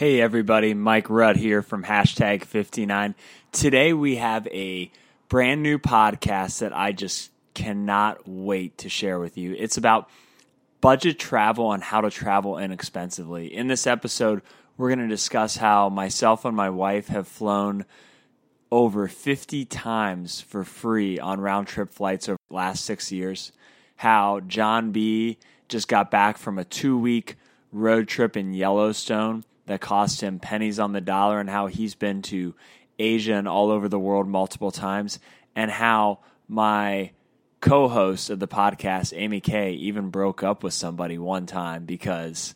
Hey everybody, Mike Rudd here from hashtag 59. Today we have a brand new podcast that I just cannot wait to share with you. It's about budget travel and how to travel inexpensively. In this episode, we're going to discuss how myself and my wife have flown over 50 times for free on round trip flights over the last six years. How John B just got back from a two week road trip in Yellowstone that cost him pennies on the dollar, and how he's been to Asia and all over the world multiple times, and how my co host of the podcast, Amy Kay, even broke up with somebody one time because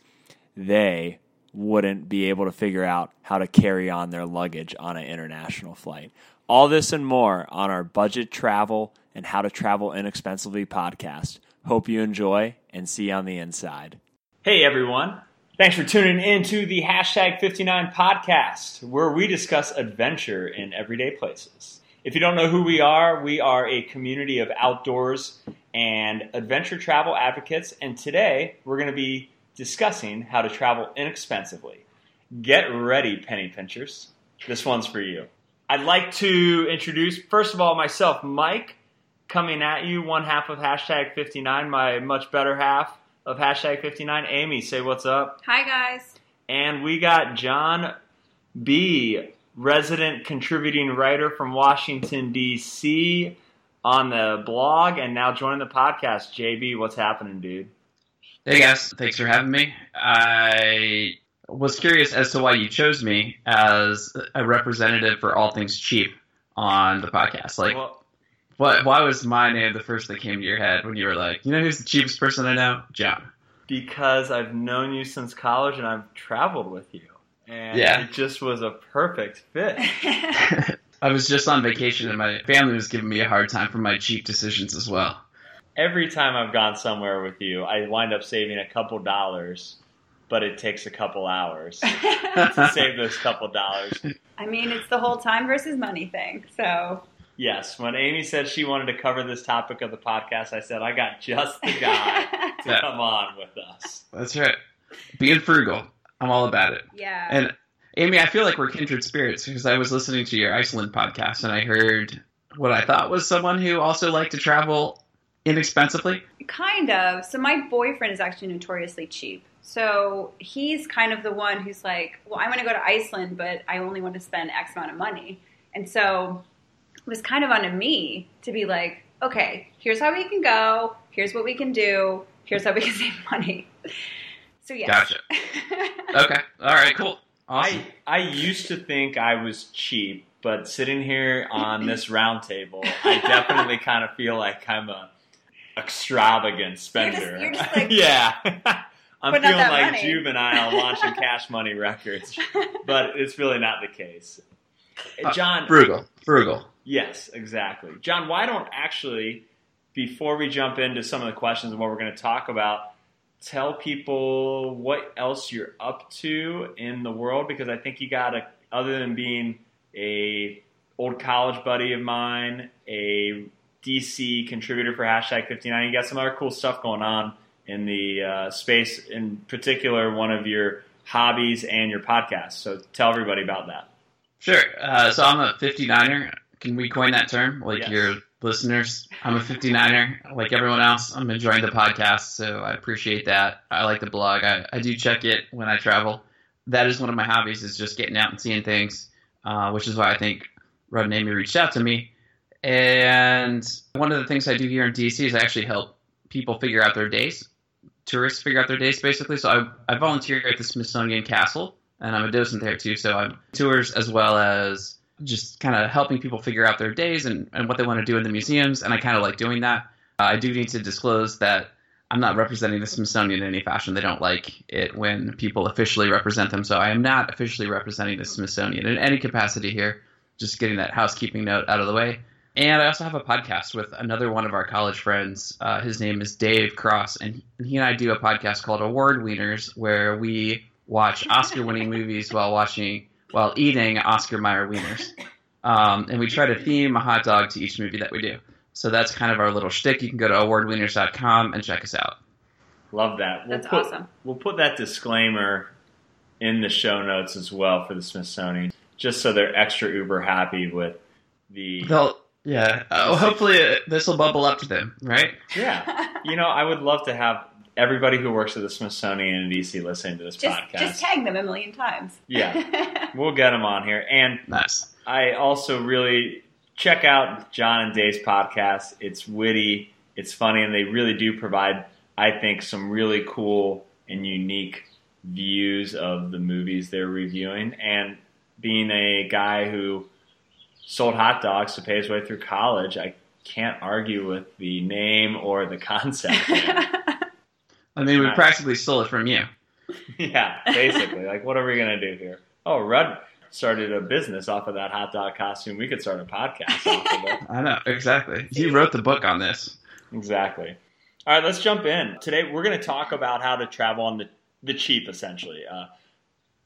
they wouldn't be able to figure out how to carry on their luggage on an international flight. All this and more on our budget travel and how to travel inexpensively podcast. Hope you enjoy and see you on the inside. Hey everyone. Thanks for tuning in to the hashtag 59 podcast, where we discuss adventure in everyday places. If you don't know who we are, we are a community of outdoors and adventure travel advocates, and today we're going to be discussing how to travel inexpensively. Get ready, penny pinchers. This one's for you. I'd like to introduce, first of all, myself, Mike, coming at you, one half of hashtag 59, my much better half of hashtag 59. Amy, say what's up. Hi, guys. And we got John B., resident contributing writer from Washington, D.C., on the blog and now joining the podcast. JB, what's happening, dude? Hey, guys. Thanks for having me. I was curious as to why you chose me as a representative for all things cheap on the podcast. Like, well, what? Why was my name the first that came to your head when you were like, you know, who's the cheapest person I know? John. Because I've known you since college and I've traveled with you, and yeah. it just was a perfect fit. I was just on vacation and my family was giving me a hard time for my cheap decisions as well. Every time I've gone somewhere with you, I wind up saving a couple dollars, but it takes a couple hours to save those couple dollars. I mean, it's the whole time versus money thing. So Yes, when Amy said she wanted to cover this topic of the podcast, I said I got just the guy to yeah. come on with us. That's right. Being frugal, I'm all about it. Yeah. And Amy, I feel like we're kindred spirits because I was listening to your Iceland podcast and I heard what I thought was someone who also liked to travel inexpensively. Kind of. So my boyfriend is actually notoriously cheap. So he's kind of the one who's like, well, I want to go to Iceland, but I only want to spend X amount of money. And so was kind of on me to be like, okay, here's how we can go. Here's what we can do. Here's how we can save money. So yeah. Gotcha. okay. All right. Cool. Awesome. I I used to think I was cheap, but sitting here on this round table, I definitely kind of feel like I'm a extravagant spender. You're just, you're just like, yeah. I'm feeling like money. juvenile launching Cash Money Records, but it's really not the case. Uh, John, uh, frugal. Yes, exactly. John, why don't actually, before we jump into some of the questions and what we're going to talk about, tell people what else you're up to in the world because I think you got a other than being a old college buddy of mine, a DC contributor for hashtag 59, you got some other cool stuff going on in the uh, space, in particular, one of your hobbies and your podcast. So tell everybody about that. Sure. Uh, so I'm a 59er. Can we coin that term? Like yes. your listeners, I'm a 59er. Like everyone else, I'm enjoying the podcast, so I appreciate that. I like the blog. I, I do check it when I travel. That is one of my hobbies, is just getting out and seeing things, uh, which is why I think Rudd and Amy reached out to me. And one of the things I do here in DC is I actually help people figure out their days, tourists figure out their days, basically. So I, I volunteer at the Smithsonian Castle, and I'm a docent there too. So I'm tours as well as just kind of helping people figure out their days and, and what they want to do in the museums. And I kind of like doing that. Uh, I do need to disclose that I'm not representing the Smithsonian in any fashion. They don't like it when people officially represent them. So I am not officially representing the Smithsonian in any capacity here. Just getting that housekeeping note out of the way. And I also have a podcast with another one of our college friends. Uh, his name is Dave Cross, and he and I do a podcast called Award Wieners, where we watch Oscar-winning movies while watching while eating Oscar Mayer wieners. Um, and we try to theme a hot dog to each movie that we do. So that's kind of our little shtick. You can go to awardwieners.com and check us out. Love that. We'll that's put, awesome. We'll put that disclaimer in the show notes as well for the Smithsonian, just so they're extra uber happy with the. They'll, yeah. Uh, hopefully, this will bubble up to them, right? Yeah. You know, I would love to have everybody who works at the Smithsonian in DC listening to this just, podcast. Just tag them a million times. Yeah. we'll get them on here. And nice. I also really check out John and Dave's podcast. It's witty, it's funny, and they really do provide, I think, some really cool and unique views of the movies they're reviewing. And being a guy who sold hot dogs to pay his way through college, I can't argue with the name or the concept. I mean, we practically stole it from you. yeah, basically. like, what are we going to do here? Oh, Rudd started a business off of that hot dog costume. We could start a podcast off of it. I know, exactly. He wrote the book on this. Exactly. All right, let's jump in. Today, we're going to talk about how to travel on the, the cheap, essentially. Uh,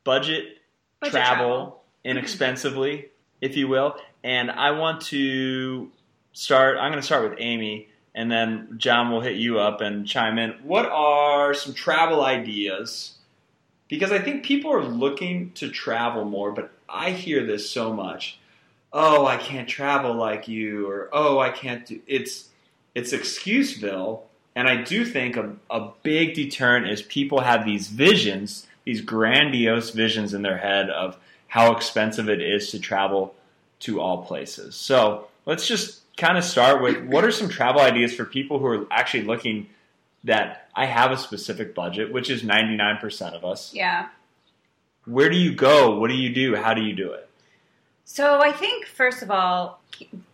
budget, Budget travel, travel. inexpensively, if you will. And I want to start, I'm going to start with Amy, and then John will hit you up and chime in. What are some travel ideas? Because I think people are looking to travel more, but I hear this so much. Oh, I can't travel like you, or oh, I can't do it's it's excuseville, and I do think a, a big deterrent is people have these visions, these grandiose visions in their head of how expensive it is to travel to all places. So let's just kind of start with what are some travel ideas for people who are actually looking that I have a specific budget, which is 99% of us. yeah. Where do you go? What do you do? How do you do it? So I think first of all,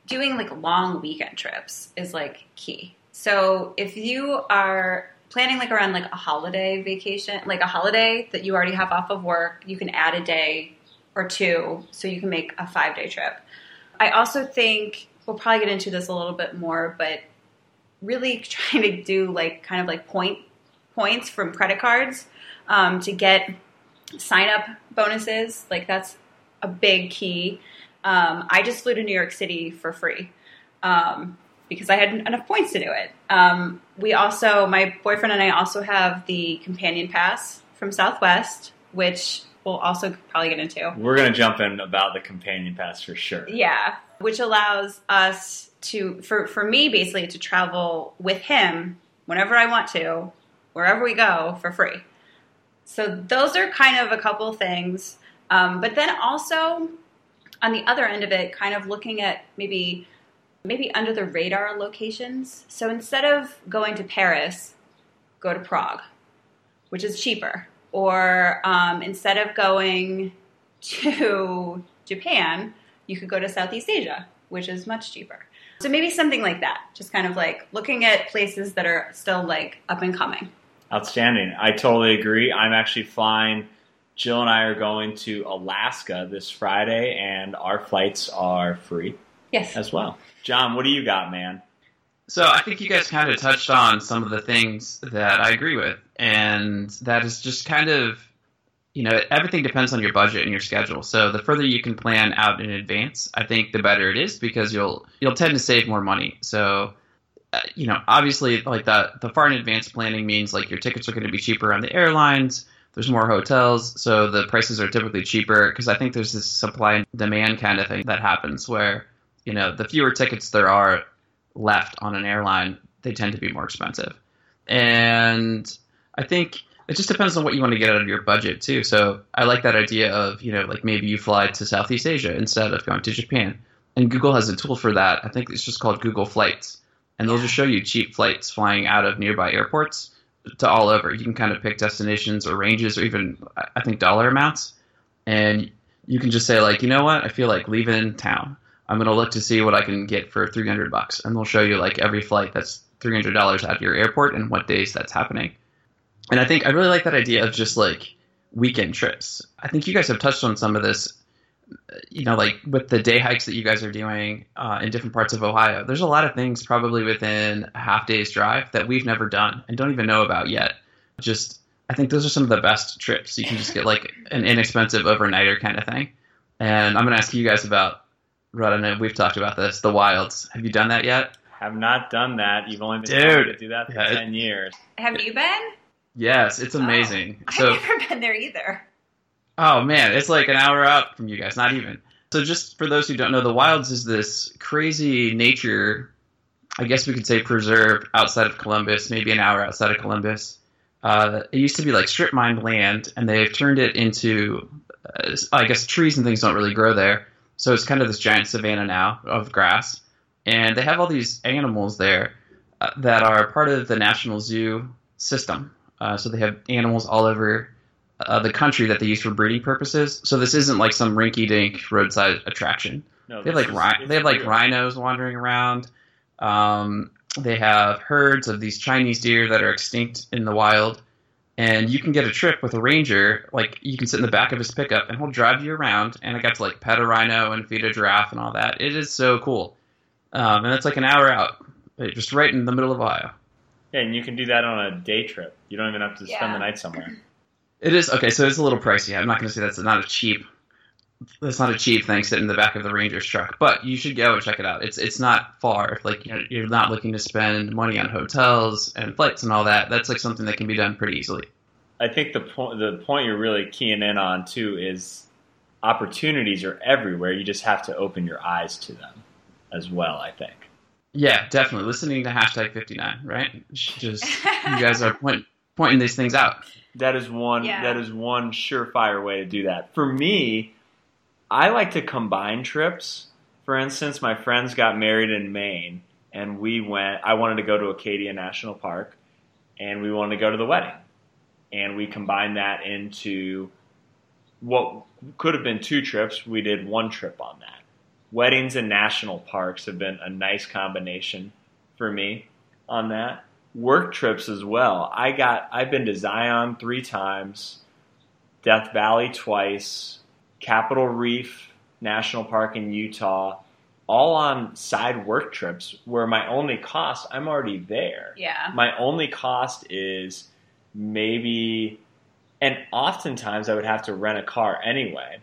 doing like long weekend trips is like key. So if you are planning like around like a holiday vacation, like a holiday that you already have off of work, you can add a day or two so you can make a 5-day trip. I also think we'll probably get into this a little bit more, but really trying to do like kind of like point points from credit cards um, to get sign up bonuses. Like that's a big key. Um, I just flew to New York City for free um, because I had enough points to do it. Um, we also, my boyfriend and I also have the companion pass from Southwest, which we'll also probably get into. We're going to jump in about the companion pass for sure. Yeah, which allows us to, for, for me basically, to travel with him whenever I want to, wherever we go for free. So those are kind of a couple things. Um, but then also on the other end of it, kind of looking at maybe maybe under the radar locations. So instead of going to Paris, go to Prague, which is cheaper. Or um, instead of going to Japan, you could go to Southeast Asia, which is much cheaper. So maybe something like that. Just kind of like looking at places that are still like up and coming. Outstanding. I totally agree. I'm actually flying. Jill and I are going to Alaska this Friday, and our flights are free Yes. as well. John, what do you got, man? So I think you guys kind of touched on some of the things that I agree with, and that is just kind of, you know, everything depends on your budget and your schedule. So the further you can plan out in advance, I think the better it is because you'll you'll tend to save more money. So, uh, you know, obviously, like the the far in advance planning means like your tickets are going to be cheaper on the airlines. There's more hotels, so the prices are typically cheaper because I think there's this supply and demand kind of thing that happens where, you know, the fewer tickets there are left on an airline, they tend to be more expensive. And I think it just depends on what you want to get out of your budget too. So I like that idea of, you know, like maybe you fly to Southeast Asia instead of going to Japan. And Google has a tool for that. I think it's just called Google Flights. And they'll just show you cheap flights flying out of nearby airports to all over. You can kind of pick destinations or ranges or even I think dollar amounts. And you can just say like, you know what, I feel like leaving town. I'm gonna look to see what I can get for 300 bucks, and they'll show you like every flight that's 300 dollars out of your airport and what days that's happening. And I think I really like that idea of just like weekend trips. I think you guys have touched on some of this. You know, like with the day hikes that you guys are doing uh, in different parts of Ohio. There's a lot of things probably within a half day's drive that we've never done and don't even know about yet. Just I think those are some of the best trips. You can just get like an inexpensive overnighter kind of thing. And I'm gonna ask you guys about Rod, I know we've talked about this. The Wilds. Have you done that yet? Have not done that. You've only been Dude. telling to do that for Yeah, ten years. Have you been? Yes, it's amazing. Oh, so I've never been there either. Oh man, it's like an hour out from you guys, not even. So just for those who don't know, the Wilds is this crazy nature, I guess we could say preserve outside of Columbus, maybe an hour outside of Columbus. Uh, it used to be like strip mined land, and they've turned it into, uh, I guess trees and things don't really grow there. So it's kind of this giant savanna now of grass, and they have all these animals there uh, that are part of the National Zoo system. Uh, so they have animals all over uh, the country that they use for breeding purposes. So this isn't like some rinky-dink roadside attraction. No, They have like ri- they have like rhinos wandering around. Um, they have herds of these Chinese deer that are extinct in the wild, and you can get a trip with a ranger. Like you can sit in the back of his pickup, and he'll drive you around. And I got to like pet a rhino and feed a giraffe and all that. It is so cool, um, and it's like an hour out, just right in the middle of Ohio. Yeah, and you can do that on a day trip. You don't even have to spend the night somewhere. It is okay, so it's a little pricey. I'm not going to say that's not a cheap. That's not a cheap thing sitting in the back of the Ranger's truck, but you should go and check it out. It's it's not far. Like you're, you're not looking to spend money on hotels and flights and all that. That's like something that can be done pretty easily. I think the point the point you're really keying in on too is opportunities are everywhere. You just have to open your eyes to them as well. I think. Yeah, definitely. Listening to hashtag 59, right? Just you guys are point, pointing these things out. That is one. Yeah. That is one surefire way to do that. For me, I like to combine trips. For instance, my friends got married in Maine, and we went. I wanted to go to Acadia National Park, and we wanted to go to the wedding, and we combined that into what could have been two trips. We did one trip on that. Weddings and national parks have been a nice combination for me on that work trips as well. I got I've been to Zion three times, Death Valley twice, Capitol Reef National Park in Utah, all on side work trips where my only cost I'm already there. Yeah. My only cost is maybe and oftentimes I would have to rent a car anyway.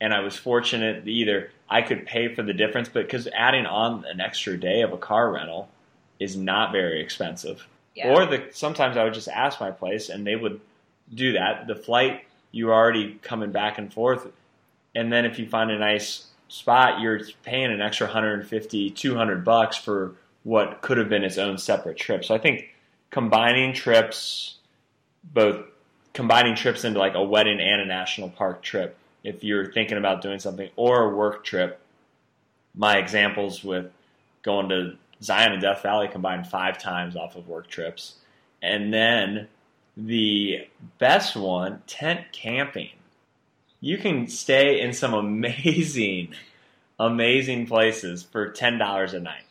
And I was fortunate either I could pay for the difference, but because adding on an extra day of a car rental is not very expensive. Yeah. Or the sometimes I would just ask my place and they would do that. The flight you're already coming back and forth, and then if you find a nice spot, you're paying an extra 150, 200 bucks for what could have been its own separate trip. So I think combining trips, both combining trips into like a wedding and a national park trip, if you're thinking about doing something, or a work trip. My examples with going to Zion and Death Valley combined five times off of work trips. And then the best one, tent camping. You can stay in some amazing, amazing places for $10 a night.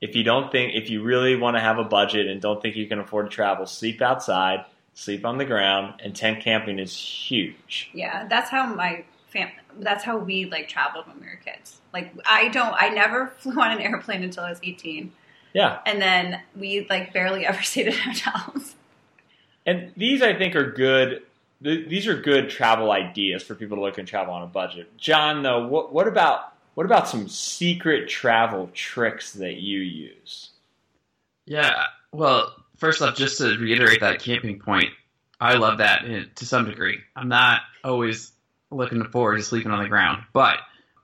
If you don't think, if you really want to have a budget and don't think you can afford to travel, sleep outside, sleep on the ground, and tent camping is huge. Yeah, that's how my family. That's how we like traveled when we were kids. Like I don't. I never flew on an airplane until I was eighteen, Yeah. and then we like barely ever stayed at hotels. And these, I think, are good. th- These are good travel ideas for people to look and travel on a budget. John, though, what, what about what about some secret travel tricks that you use? Yeah. Well, first off, just to reiterate that camping point, I love that in, to some degree. I'm not always looking forward to sleeping on the ground, but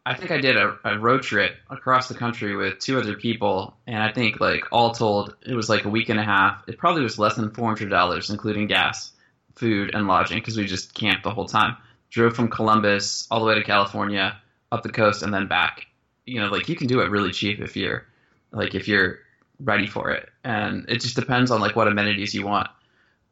I think I did a, a road trip across the country with two other people, and I think like all told, it was like a week and a half. It probably was less than four hundred dollars, including gas, food, and lodging, because we just camped the whole time. Drove from Columbus all the way to California, up the coast, and then back. You know, like you can do it really cheap if you're like if you're ready for it, and it just depends on like what amenities you want.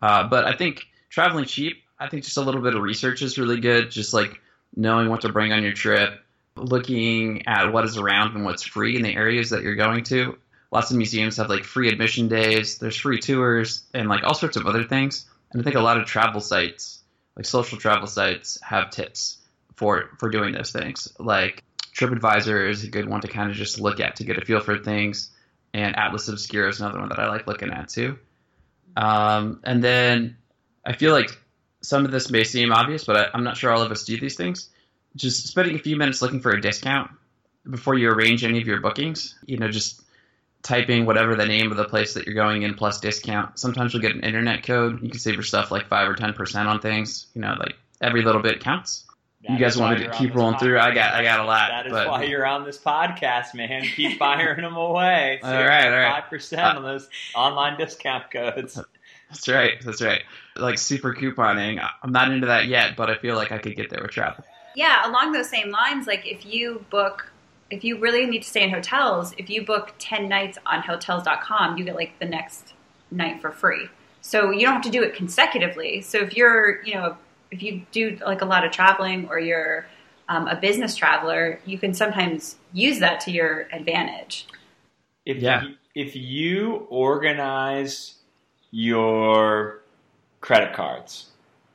Uh, but I think traveling cheap, I think just a little bit of research is really good. Just like knowing what to bring on your trip, looking at what is around and what's free in the areas that you're going to. Lots of museums have like free admission days. There's free tours and like all sorts of other things. And I think a lot of travel sites, like social travel sites, have tips for for doing those things. Like TripAdvisor is a good one to kind of just look at to get a feel for things, and Atlas Obscura is another one that I like looking at too. Um, and then I feel like some of this may seem obvious, but I, I'm not sure all of us do these things. Just spending a few minutes looking for a discount before you arrange any of your bookings. You know, just typing whatever the name of the place that you're going in plus discount. Sometimes you'll get an internet code. You can save yourself like five or ten percent on things. You know, like every little bit counts. That you guys is why wanted to keep this rolling through. I got I got a lot. That is but, why you're on this podcast, man. Keep firing them away. All right, all right. Five percent on uh, those online discount codes. That's right. That's right. Like super couponing. I'm not into that yet, but I feel like I could get there with travel. Yeah, along those same lines, like if you book, if you really need to stay in hotels, if you book 10 nights on hotels.com, you get like the next night for free. So you don't have to do it consecutively. So if you're, you know, if you do like a lot of traveling or you're um, a business traveler, you can sometimes use that to your advantage. If Yeah. you, if you organize your credit cards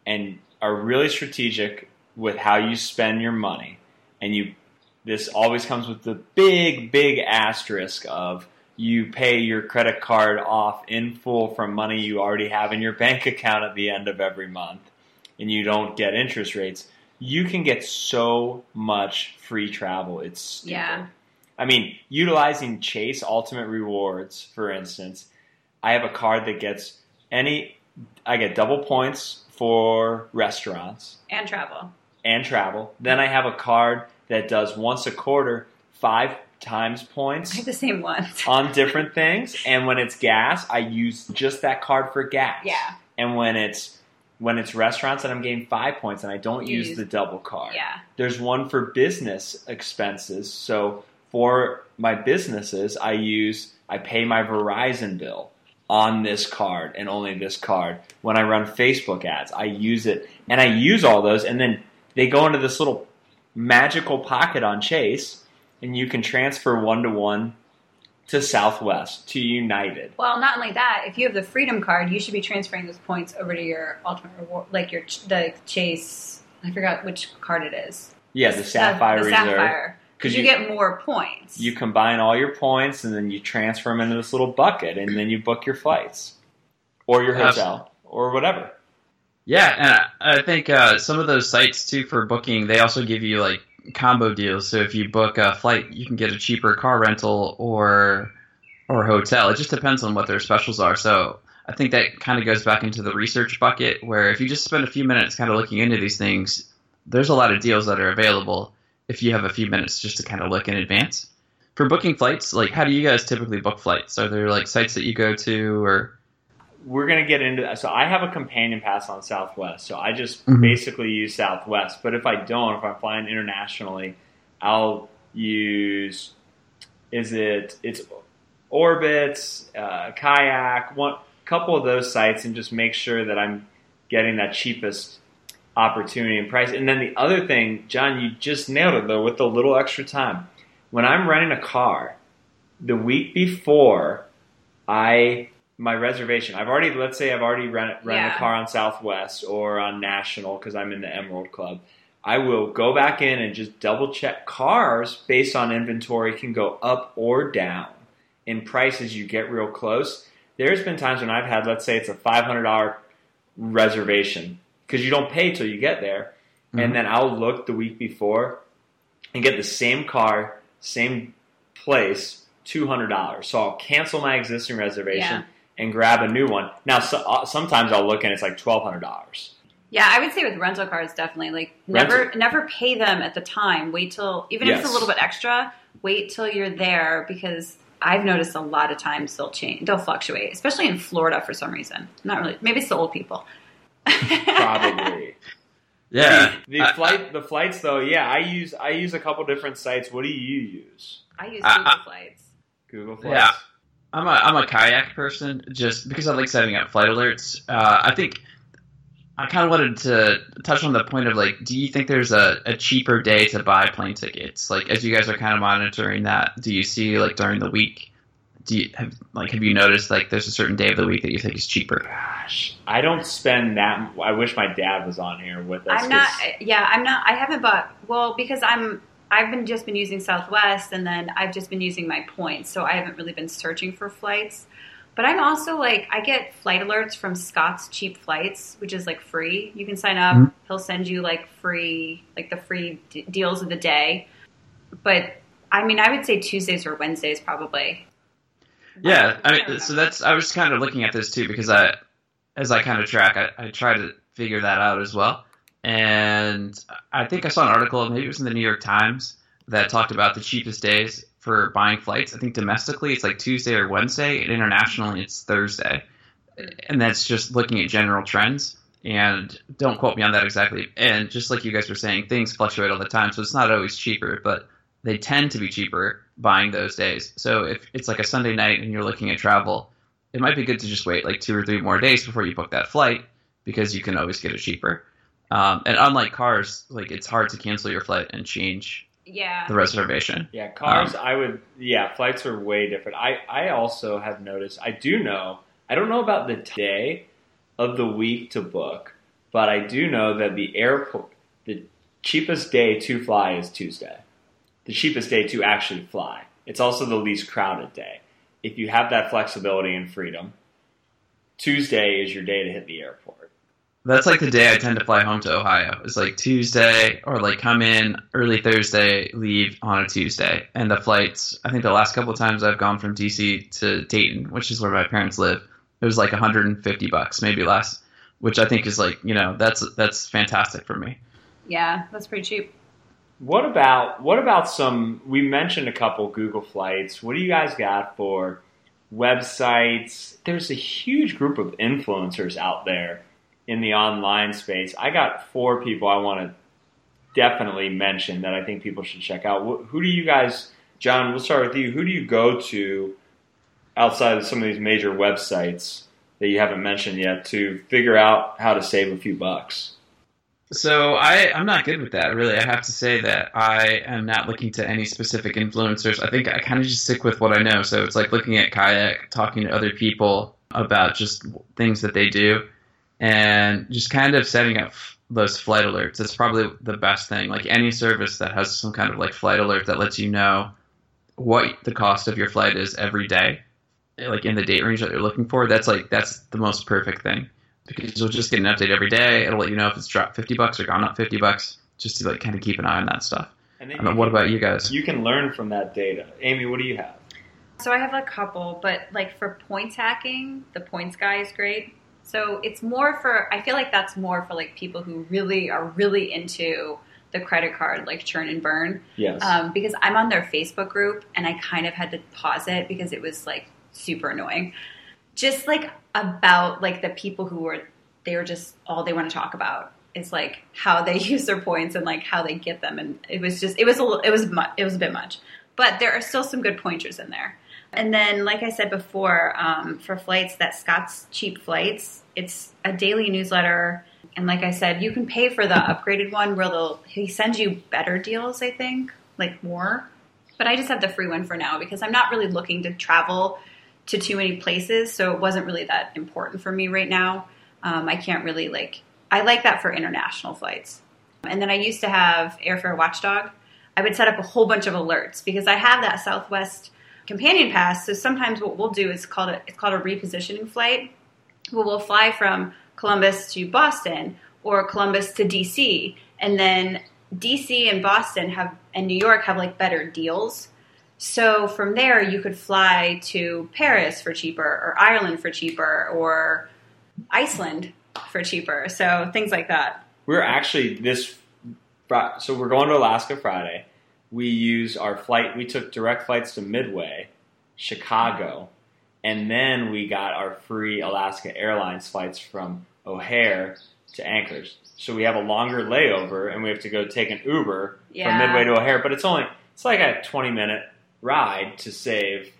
and are really strategic with how you spend your money, and you this always comes with the big big asterisk of you pay your credit card off in full from money you already have in your bank account at the end of every month and you don't get interest rates you can get so much free travel it's stupid. Yeah. I mean, utilizing Chase Ultimate Rewards, for instance, I have a card that gets any, I get double points for restaurants And travel. and travel. Then I have a card that does once a quarter, five times I points have the same ones. on different things. And when it's gas, I use just that card for gas. Yeah. And when it's when it's restaurants and I'm getting five points and I don't use use- the double card. Yeah. There's one for business expenses. So for my businesses, I use I pay my Verizon bill on this card and only this card. When I run Facebook ads, I use it and I use all those and then they go into this little magical pocket on Chase and you can transfer one to one to Southwest, to United. Well, not only that, if you have the Freedom card, you should be transferring those points over to your Ultimate Reward, like your the Chase. I forgot which card it is. Yeah, the Sapphire the Reserve. Sapphire. Because you, get more points. you combine all your points and then you transfer them into this little bucket and then you book your flights or your Abs- hotel or whatever. Yeah, and I I think uh, some of those sites too for booking, they also give you like combo deals. So if you book a flight, you can get a cheaper car rental or or hotel. It just depends on what their specials are. So I think that kind of goes back into the research bucket, where if you just spend a few minutes kind of looking into these things, there's a lot of deals that are available if you have a few minutes just to kind of look in advance. For booking flights, like how do you guys typically book flights? Are there like sites that you go to or We're going to get into that. So I have a companion pass on Southwest. So I just Mhm. basically use Southwest. But if I don't, if I'm flying internationally, I'll use, is it, it's Orbitz, uh, Kayak, one couple of those sites and just make sure that I'm getting that cheapest opportunity and price. And then the other thing, John, you just nailed it though with the little extra time. When I'm renting a car, the week before I my reservation, I've already let's say I've already rent rented Yeah. a car on Southwest or on National because I'm in the Emerald Club. I will go back in and just double check cars based on inventory can go up or down in prices. you get real close. There's been times when I've had, let's say it's a $500 reservation because you don't pay till you get there. Mhm. And then I'll look the week before and get the same car, same place, $200. So I'll cancel my existing reservation Yeah. And grab a new one. Now, so, uh, sometimes I'll look and it's like $1,200. Yeah, I would say with rental cars, definitely. Like never, never pay them at the time. Wait till even if it's a little bit extra. Wait till you're there because I've noticed a lot of times they'll change, they'll fluctuate, especially in Florida for some reason. Not really. Maybe it's the old people. Probably. yeah? The, the I- flight, the flights though, yeah, I use I use a couple different sites. What do you use? I use Google I- flights. Google Flights. Yeah. I'm a I'm a kayak person just because I like setting up flight alerts. Uh, I think I kind of wanted to touch on the point of like, do you think there's a, a cheaper day to buy plane tickets? Like, as you guys are kind of monitoring that, do you see like during the week? Do you have like have you noticed like there's a certain day of the week that you think is cheaper? Gosh, I don't spend that. I wish my dad was on here with us. I'm not. 'cause- Yeah, I'm not. I haven't bought. Well, because I'm. I've been just been using Southwest, and then I've just been using my points, so I haven't really been searching for flights. But I'm also like, I get flight alerts from Scott's Cheap Flights, which is like free. You can sign up. Mhm. He'll send you like free, like the free d- deals of the day. But I mean, I would say Tuesdays or Wednesdays probably. Yeah, I mean, so that's I was kind of looking at this too because I, as I kind of track, I, I try to figure that out as well. And I think I saw an article, maybe it was in the New York Times, that talked about the cheapest days for buying flights. I think domestically it's like Tuesday or Wednesday, and internationally it's Thursday. And that's just looking at general trends. And don't quote me on that exactly. And just like you guys were saying, things fluctuate all the time, so it's not always cheaper, but they tend to be cheaper buying those days. So if it's like a Sunday night and you're looking at travel, it might be good to just wait like two or three more days before you book that flight because you can always get it cheaper. Um, and unlike cars, like it's hard to cancel your flight and change Yeah. the reservation. Yeah, cars. Um, I would. Yeah, flights are way different. I I also have noticed. I do know. I don't know about the day of the week to book, but I do know that the airport, the cheapest day to fly is Tuesday. The cheapest day to actually fly. It's also the least crowded day. If you have that flexibility and freedom, Tuesday is your day to hit the airport. That's like the day I tend to fly home to Ohio. It's like Tuesday or like come in early Thursday, leave on a Tuesday. And the flights, I think the last couple of times I've gone from DC to Dayton, which is where my parents live, it was like 150 bucks, maybe less, which I think is like, you know, that's that's fantastic for me. Yeah, that's pretty cheap. What about what about some? We mentioned a couple Google flights. What do you guys got for websites? There's a huge group of influencers out there in the online space. I got four people I want to definitely mention that I think people should check out. Who do you guys, John? We'll start with you. Who do you go to outside of some of these major websites that you haven't mentioned yet to figure out how to save a few bucks? So I, I'm not good with that, really. I have to say that I am not looking to any specific influencers. I think I kind of just stick with what I know. So it's like looking at kayak, talking to other people about just things that they do, and just kind of setting up those flight alerts. That's probably the best thing. Like any service that has some kind of like flight alert that lets you know what the cost of your flight is every day, like in the date range that you're looking for. That's like that's the most perfect thing because you'll just get an update every day. It'll let you know if it's dropped fifty bucks or gone up fifty bucks, just to like kind of keep an eye on that stuff. And then don't what about you guys? You can learn from that data. Amy, what do you have? So I have a couple, but like for points hacking, the points guy is great. So it's more for I feel like that's more for like people who really are really into the credit card like churn and burn. Yes. Um, because I'm on their Facebook group and I kind of had to pause it because it was like super annoying. Just like about like the people who were they were just all they want to talk about is like how they use their points and like how they get them and it was just it was a little, it was mu- it was a bit much. But there are still some good pointers in there. And then, like I said before, um, for flights, that Scott's Cheap Flights, it's a daily newsletter. And like I said, you can pay for the upgraded one where they'll, he sends you better deals, I think, like more. But I just have the free one for now because I'm not really looking to travel to too many places. So it wasn't really that important for me right now. Um, I can't really like, I like that for international flights. And then I used to have Airfare Watchdog. I would set up a whole bunch of alerts because I have that Southwest companion pass. So sometimes what we'll do is called a, it's called a repositioning flight. Well, we'll fly from Columbus to Boston or Columbus to DC, and then DC and Boston have and New York have like better deals. So from there, you could fly to Paris for cheaper, or Ireland for cheaper, or Iceland for cheaper. So things like that. We're actually this. So we're going to Alaska Friday. We used our flight. We took direct flights to Midway, Chicago, and then we got our free Alaska Airlines flights from O'Hare to Anchorage. So we have a longer layover, and we have to go take an Uber Yeah. from Midway to O'Hare. But it's only it's like a twenty minute ride to save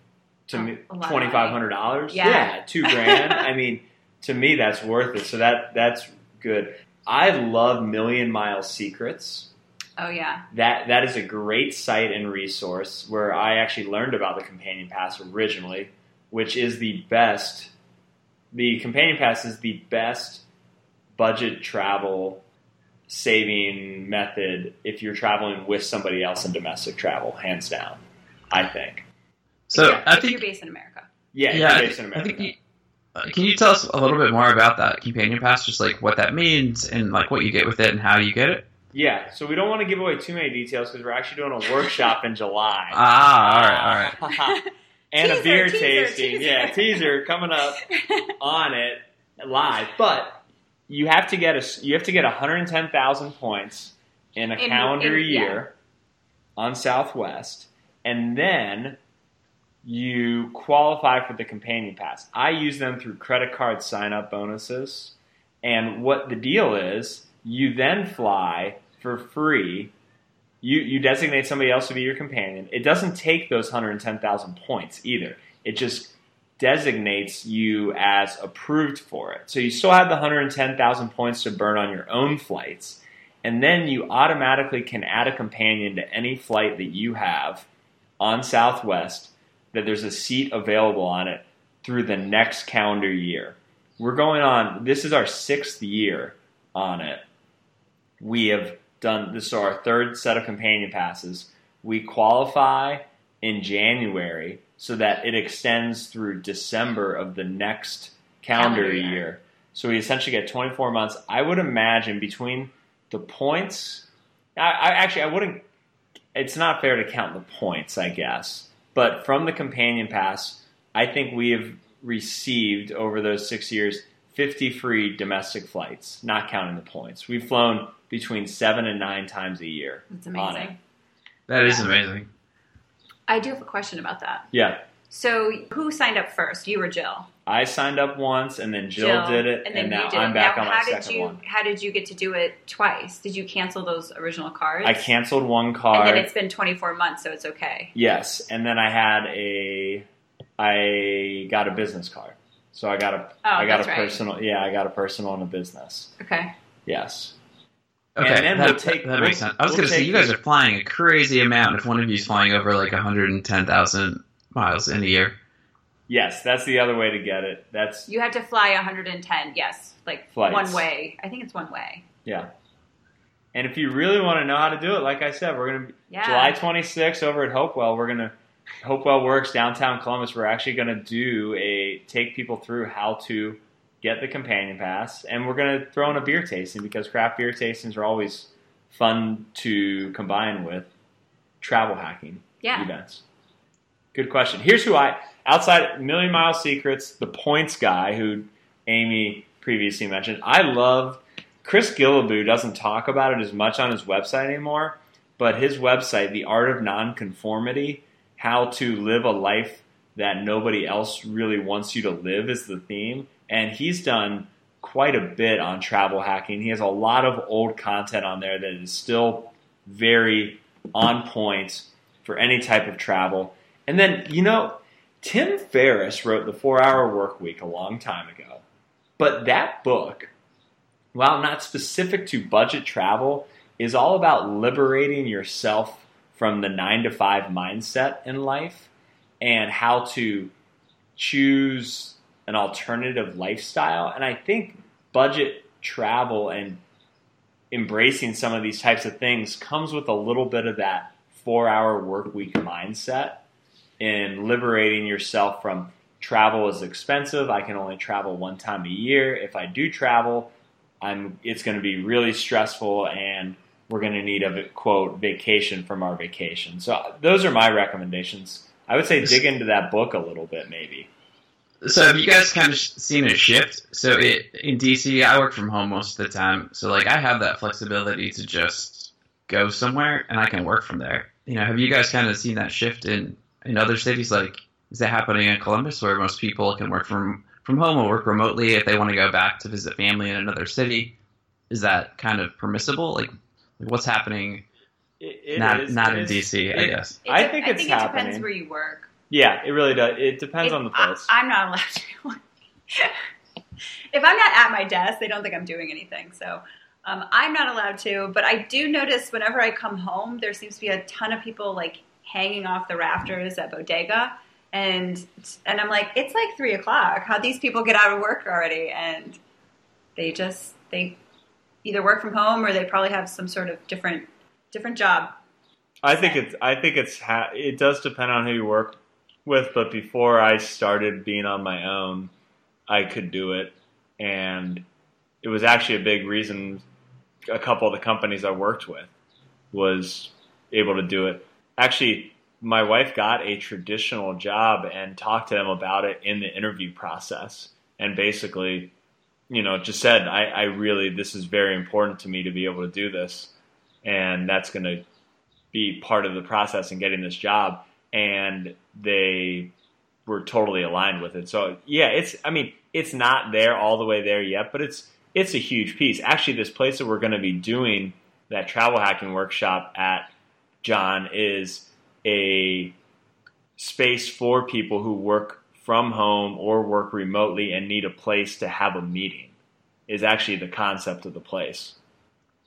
to Oh, me a lot of twenty five hundred dollars. Yeah. two grand. I mean, to me that's worth it. So that that's good. I love Million Mile Secrets. Oh yeah, That that is a great site and resource where I actually learned about the Companion Pass originally, which is the best. The Companion Pass is the best budget travel saving method if you're traveling with somebody else in domestic travel, hands down. I think. So yeah, I if think you're based in America. Yeah, yeah, you're I, based in I think. You, uh, can you tell us a little bit more about that companion pass? Just like what that means and like what you get with it and how you get it. Yeah, so we don't want to give away too many details because we're actually doing a workshop in July. Ah, all right, all right. and a beer teaser, tasting. teaser. Yeah, teaser coming up on it live. But you have to get a you have to get 110,000 points in a In- calendar in- yeah. year on Southwest, and then you qualify for the companion pass. I use them through credit card sign up bonuses, and what the deal is, you then fly for free. You you designate somebody else to be your companion. It doesn't take those 110,000 points either. It just designates you as approved for it. So you still have the 110,000 points to burn on your own flights. And then you automatically can add a companion to any flight that you have on Southwest that there's a seat available on it through the next calendar year. We're going on, this is our sixth year on it. We have done, this is our third set of companion passes. We qualify in January so that it extends through December of the next calendar, Calendar year. year. So we essentially get 24 months. I would imagine between the points, I, I actually I wouldn't. It's not fair to count the points, I guess. But from the companion pass, I think we have received over those six years 50 free domestic flights, not counting the points. We've flown between seven and nine times a year. That's amazing. That is Yeah. amazing. I do have a question about that. Yeah. So, who signed up first? You or Jill? I signed up once, and then Jill, did it, and, and then now you did I'm it. back now, on my how did second you? one. How did you get to do it twice? Did you cancel those original cards? I canceled one card, And then it's been 24 months, so it's okay. Yes, and then I had a, I got a business card. So I got a, Oh, I got a that's right. personal. Yeah, I got a personal and a business. Okay. Yes. Okay, And then that, we'll take- that makes we'll- sense. I was we'll going to say you guys are flying a crazy amount. If one of you is flying over like 110,000 miles in a year, Yes, that's the other way to get it. That's You have to fly 110. Yes, like Flights. one way. I think it's one way. yeah. And if you really want to know how to do it, like I said, we're gonna be Yeah. July 26th over at Hopewell. We're gonna Hopewell Works downtown Columbus. We're actually gonna do a take people through how to get the companion pass, and we're gonna throw in a beer tasting because craft beer tastings are always fun to combine with travel hacking Yeah. events. Good question. Here's who I outside Million Mile Secrets, the points guy who Amy previously mentioned. I love Chris Guillebeau doesn't talk about it as much on his website anymore, but his website, The Art of Nonconformity, how to live a life that nobody else really wants you to live is the theme. And he's done quite a bit on travel hacking. He has a lot of old content on there that is still very on point for any type of travel. And then, you know, Tim Ferriss wrote The Four Hour Work Week a long time ago. But that book, while not specific to budget travel, is all about liberating yourself from the nine to five mindset in life and how to choose an alternative lifestyle. And I think budget travel and embracing some of these types of things comes with a little bit of that four hour work week mindset in liberating yourself from travel is expensive. I can only travel one time a year. If I do travel, I'm it's going to be really stressful and we're going to need a quote vacation from our vacation. So those are my recommendations. I would say dig into that book a little bit maybe. So have you guys kind of seen a shift? So it, in DC, I work from home most of the time. So like I have that flexibility to just go somewhere and I can work from there. You know, have you guys kind of seen that shift in in other cities? Like, is that happening in Columbus, where most people can work from from home or work remotely if they want to go back to visit family in another city? Is that kind of permissible? Like, what's happening? It, it not is- not it in is- DC, I guess. It I de- think I it's think it depends where you work. Yeah, it really does. It depends If on the I- place. I'm not allowed to. if I'm not at my desk, they don't think I'm doing anything. So um, I'm not allowed to. But I do notice whenever I come home, there seems to be a ton of people like hanging off the rafters at Bodega. And and I'm like, it's like three o'clock. How these people get out of work already? And they just they either work from home or they probably have some sort of different different job. I think it's. I think it's. Ha- it does depend on who you work with, but before I started being on my own, I could do it, and it was actually a big reason. A couple of the companies I worked with was able to do it. Actually, my wife got a traditional job and talked to them about it in the interview process, and basically you know, just said, I, I really, this is very important to me to be able to do this. And that's going to be part of the process in getting this job. And they were totally aligned with it. So yeah, it's, I mean, it's not there all the way there yet, but it's, it's a huge piece. Actually, this place that we're going to be doing that travel hacking workshop at, John, is a space for people who work from home or work remotely and need a place to have a meeting. Is actually the concept of the place.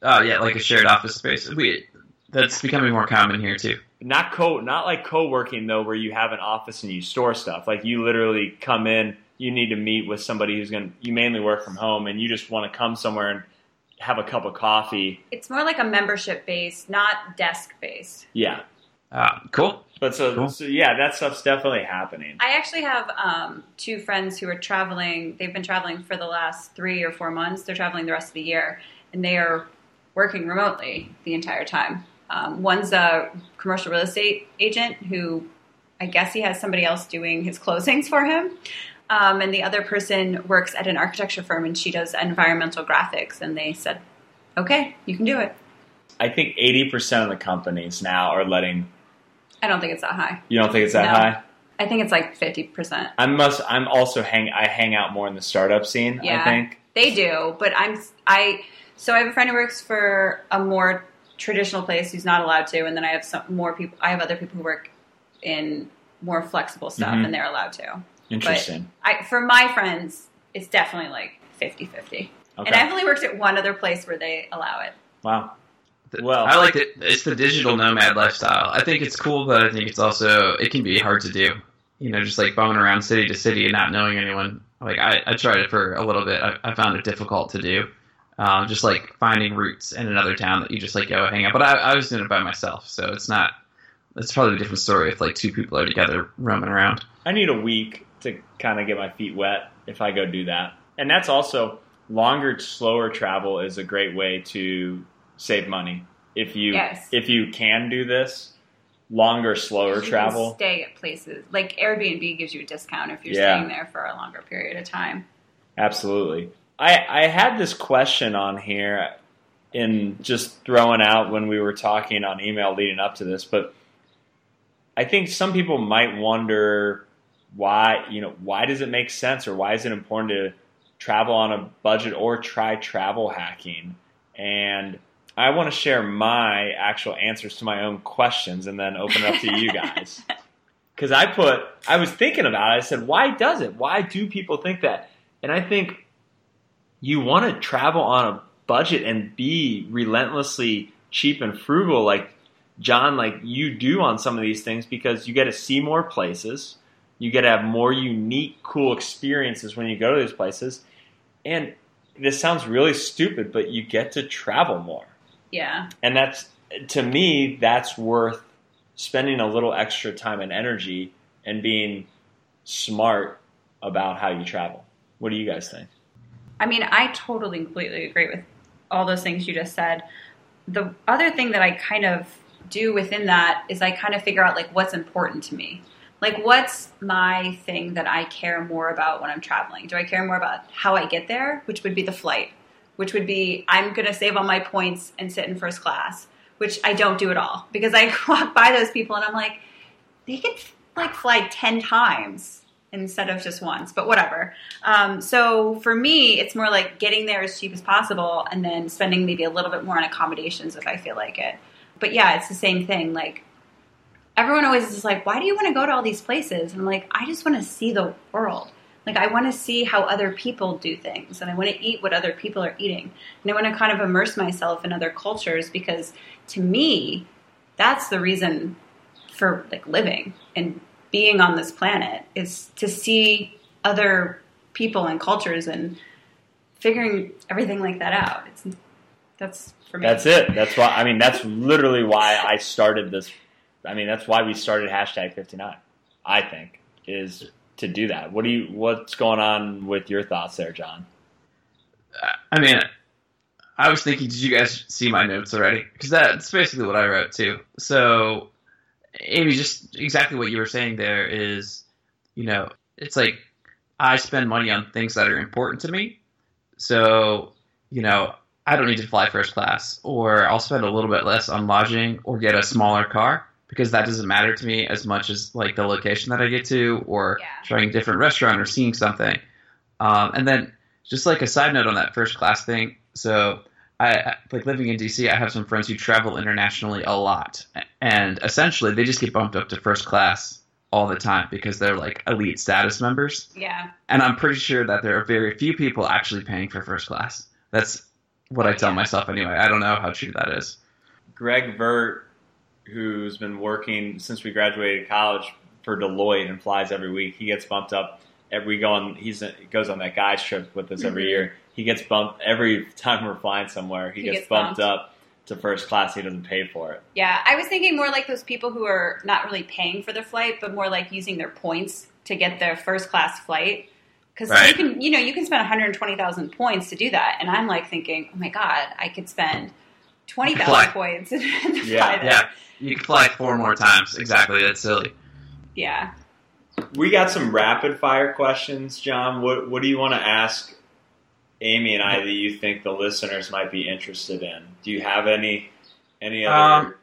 Oh yeah, like a shared office space. We that's becoming more common here too. Not co, not like co-working though, where you have an office and you store stuff. Like you literally come in, you need to meet with somebody who's going. to You mainly work from home, and you just want to come somewhere and have a cup of coffee. It's more like a membership based, not desk based. Yeah. Uh, cool. But so, cool. so yeah, that stuff's definitely happening. I actually have um, two friends who are traveling. They've been traveling for the last three or four months. They're traveling the rest of the year, and they are working remotely the entire time. Um, one's a commercial real estate agent who I guess he has somebody else doing his closings for him. Um, and the other person works at an architecture firm and she does environmental graphics. And they said, okay, you can do it. I think 80% of the companies now are letting. I don't think it's that high. You don't think it's that no. high? I think it's like 50%. I must, I'm also hang, I hang out more in the startup scene, yeah, I think. They do, but I'm, I, so I have a friend who works for a more traditional place who's not allowed to. And then I have some more people, I have other people who work in more flexible stuff mm-hmm. and they're allowed to. Interesting. But I, for my friends, it's definitely like 50 50. Okay. And I've only worked at one other place where they allow it. Wow. Well, I like it. It's the digital nomad lifestyle. I think it's cool, but I think it's also it can be hard to do. You know, just like bumming around city to city and not knowing anyone. Like I, I tried it for a little bit. I, I found it difficult to do. Um, just like finding routes in another town that you just like go hang out. But I, I was doing it by myself, so it's not. It's probably a different story if like two people are together roaming around. I need a week to kind of get my feet wet if I go do that. And that's also longer, slower travel is a great way to save money. If you yes. if you can do this, longer, slower you travel. stay at places like Airbnb gives you a discount if you're yeah. staying there for a longer period of time. Absolutely. I I had this question on here in just throwing out when we were talking on email leading up to this, but I think some people might wonder why you know why does it make sense or why is it important to travel on a budget or try travel hacking and i want to share my actual answers to my own questions and then open it up to you guys. Because i put i was thinking about it. I said why does it? Why do people think that? And i think you want to travel on a budget and be relentlessly cheap and frugal like john like you do on some of these things because you get to see more places. You get to have more unique, cool experiences when you go to these places. And this sounds really stupid, but you get to travel more. Yeah. And that's, to me, that's worth spending a little extra time and energy and being smart about how you travel. What do you guys think? I mean, I totally completely agree with all those things you just said. The other thing that I kind of do within that is I kind of figure out like what's important to me like what's my thing that I care more about when I'm traveling? Do I care more about how I get there, which would be the flight, which would be I'm going to save all my points and sit in first class, which I don't do at all because I walk by those people and I'm like, they can like fly 10 times instead of just once, but whatever. Um, so for me, it's more like getting there as cheap as possible and then spending maybe a little bit more on accommodations if I feel like it. But yeah, it's the same thing. Like everyone always is like, why do you want to go to all these places? And I'm like, I just want to see the world. Like, I want to see how other people do things and I want to eat what other people are eating. And I want to kind of immerse myself in other cultures because to me, that's the reason for like living and being on this planet is to see other people and cultures and figuring everything like that out. It's that's for me. That's it. That's why I mean that's literally why I started this I mean, that's why we started hashtag 59. I think is to do that. What do you? What's going on with your thoughts there, John? I mean, I was thinking, did you guys see my notes already? Because that's basically what I wrote too. So, Amy, just exactly what you were saying there is, you know, it's like I spend money on things that are important to me. So, you know, I don't need to fly first class, or I'll spend a little bit less on lodging or get a smaller car because that doesn't matter to me as much as like the location that I get to or Yeah. trying a different restaurant or seeing something. Um, and then just like a side note on that first class thing, so I I- like living in DC, I have some friends who travel internationally a lot, and essentially they just get bumped up to first class all the time because they're like elite status members. Yeah. And I'm pretty sure that there are very few people actually paying for first class. That's what I tell Yeah. myself anyway. I don't know how true that is. Greg Vert, who's been working since we graduated college for Deloitte and flies every week, he gets bumped up. Every we go on, he's goes on that guys trip with us every Mhm. year. He gets bumped every time we're flying somewhere. He, He gets, gets bumped, bumped. up to first class. He doesn't pay for it. Yeah. I was thinking more like those people who are not really paying for the flight, but more like using their points to get their first class flight. Because you can, you know, you can spend 120,000 points to do that, and I'm like thinking, oh my god, I could spend 20,000 points and Yeah, fly there. Yeah, you can fly four more times. Exactly. That's silly. Yeah. We got some rapid fire questions, John. What what do you want to ask Amy and I that you think the listeners might be interested in? Do you have any any other? Um,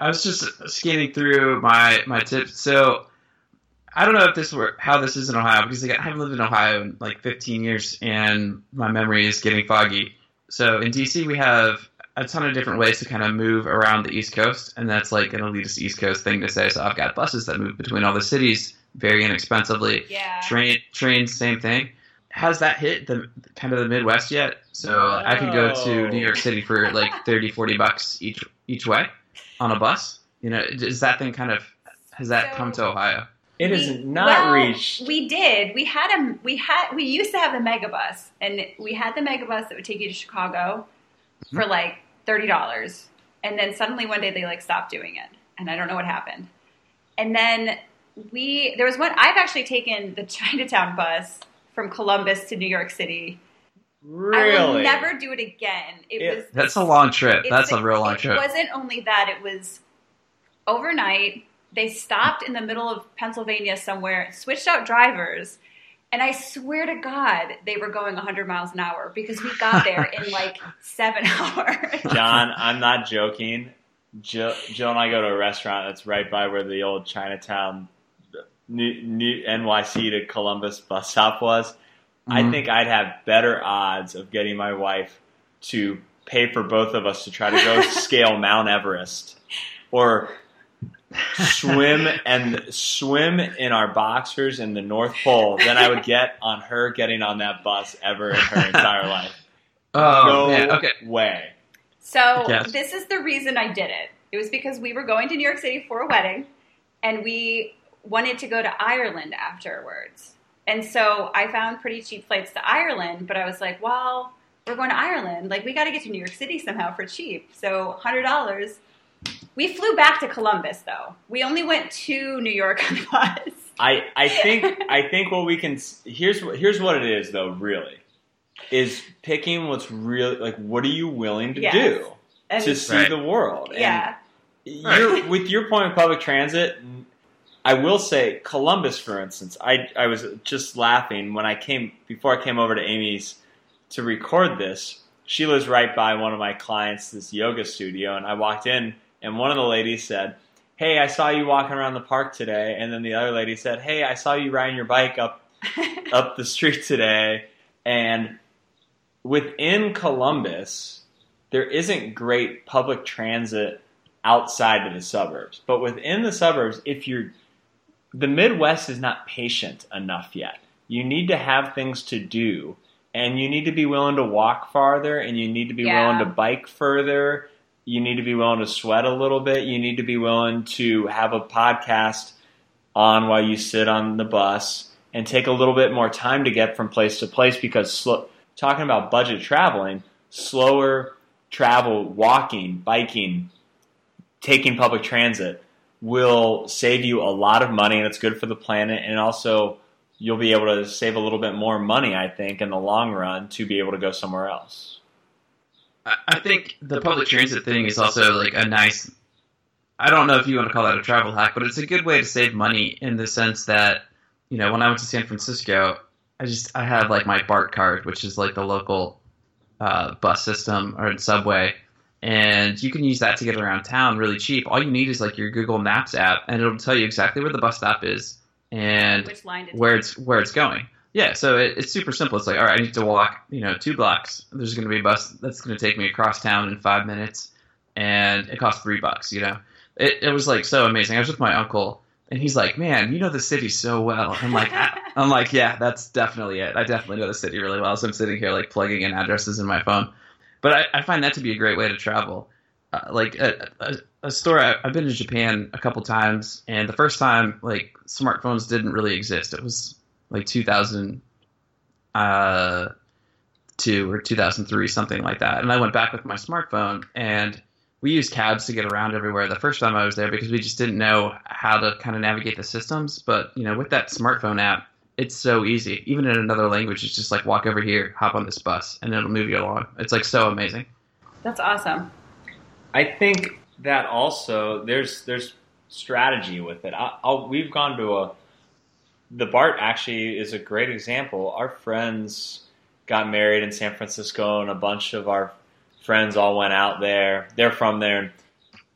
I was just scanning through my my tips. So I don't know if this were how this is in Ohio because like, I haven't lived in Ohio in like 15 years, and my memory is getting foggy. So in DC, we have a ton of different ways to kind of move around the East Coast, and that's like an elitist East Coast thing to say. So I've got buses that move between all the cities very inexpensively. Yeah. Train, trains, same thing. Has that hit the kind of the Midwest yet? So I could go to New York City for like 30, 40 bucks each each way on a bus. You know, is that thing kind of has that So- come to Ohio? it We- is not well, reached. We did. We had a we had we used to have the megabus, and we had the megabus that would take you to Chicago for hmm. like thirty dollars, and then suddenly one day they like stopped doing it, and I don't know what happened. And then we there was one I've actually taken the Chinatown bus from Columbus to New York City. I really? will never do it again. It, It- was That's a long trip. it's That's a real long trip. it wasn't only that; it was overnight. They stopped in the middle of Pennsylvania somewhere, switched out drivers, and I swear to God, they were going 100 miles an hour because we got there in like seven hours. John, I'm not joking. Jill, Jill and I go to a restaurant that's right by where the old Chinatown, new, new NYC to Columbus bus stop was. I Mhm. think I'd have better odds of getting my wife to pay for both of us to try to go scale Mount Everest or swim and swim in our boxers in the North Pole than I would get on her getting on that bus ever in her entire life. Oh no man. Okay. way. So Yes. this is the reason I did it. It was because we were going to New York City for a wedding, and we wanted to go to Ireland afterwards. And so I found pretty cheap flights to Ireland, but I was like, well, we're going to Ireland. Like we got to get to New York City somehow for cheap. So hundred dollars. We flew back to Columbus though. We only went to New York on the bus. I, I think I think what we can here's what here's what it is though really is picking what's really like what are you willing to Yes. do And to see Right. the world And yeah, you're, with your point of public transit I will say Columbus for instance I I was just laughing when I came before I came over to Amy's to record this she lives right by one of my clients this yoga studio and I walked in and one of the ladies said hey, I saw you walking around the park today. And then the other lady said, hey, I saw you riding your bike up up the street today. And within Columbus, there isn't great public transit outside of the suburbs. But within the suburbs, if you're the Midwest is not patient enough yet. You need to have things to do. And you need to be willing to walk farther and you need to be Yeah. willing to bike further you need to be willing to sweat a little bit. You need to be willing to have a podcast on while you sit on the bus and take a little bit more time to get from place to place because talking about budget traveling, slower travel, walking, biking, taking public transit will save you a lot of money and it's good for the planet and also you'll be able to save a little bit more money I think in the long run to be able to go somewhere else. I I think the public transit thing is also like a nice. I don't know if you want to call that a travel hack, but it's a good way to save money in the sense that you know when I went to San Francisco, I just I have like my BART card, which is like the local uh, bus system or subway, and you can use that to get around town really cheap. All you need is like your Google Maps app, and it'll tell you exactly where the bus stop is and Which line where it's where it's going. Yeah, so it, it's super simple. It's like, all right, I need to walk, you know, two blocks. There's going to be a bus that's going to take me across town in five minutes, and it costs three bucks. You know, it, it was like so amazing. I was with my uncle, and he's like, "Man, you know the city so well." I'm like, I'm like, yeah, that's definitely it. I definitely know the city really well. So I'm sitting here like plugging in addresses in my phone, but I, I find that to be a great way to travel. Uh, like a, a, a store, I, I've been to Japan a couple times, and the first time, like smartphones didn't really exist. It was like 2000 uh, two or 2003, something like that. And I went back with my smartphone, and we used cabs to get around everywhere the first time I was there because we just didn't know how to kind of navigate the systems. But you know, with that smartphone app, it's so easy. Even in another language, it's just like walk over here, hop on this bus, and it'll move you along. It's like so amazing. That's awesome. I think that also there's there's strategy with it. I, I'll, we've gone to a the BART actually is a great example. Our friends got married in San Francisco, and a bunch of our friends all went out there. They're from there, and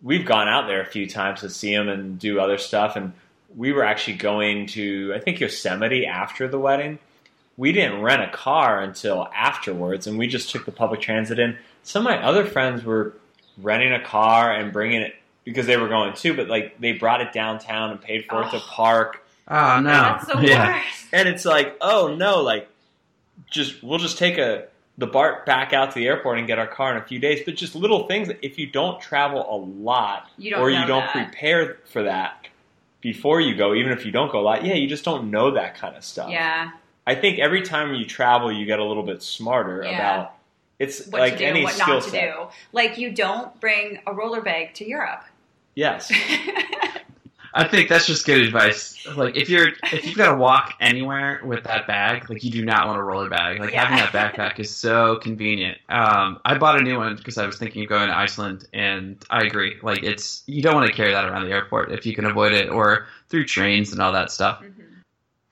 we've gone out there a few times to see them and do other stuff. And we were actually going to I think Yosemite after the wedding. We didn't rent a car until afterwards, and we just took the public transit in. Some of my other friends were renting a car and bringing it because they were going too, but like they brought it downtown and paid for it to Oh. park. Oh no! That's the yeah. worst. And it's like, oh no, like just we'll just take a the BART back out to the airport and get our car in a few days. But just little things that if you don't travel a lot You don't or you don't that. prepare for that before you go, even if you don't go a lot, yeah, you just don't know that kind of stuff. Yeah. I think every time you travel, you get a little bit smarter Yeah. about it's What like to do any and what skill not to set. do. Like you don't bring a roller bag to Europe. Yes. I think that's just good advice. Like if you're if you've got to walk anywhere with that bag, like you do not want a roller bag. Like having that backpack is so convenient. Um, I bought a new one because I was thinking of going to Iceland, and I agree. Like it's you don't want to carry that around the airport if you can avoid it, or through trains and all that stuff. Mhm.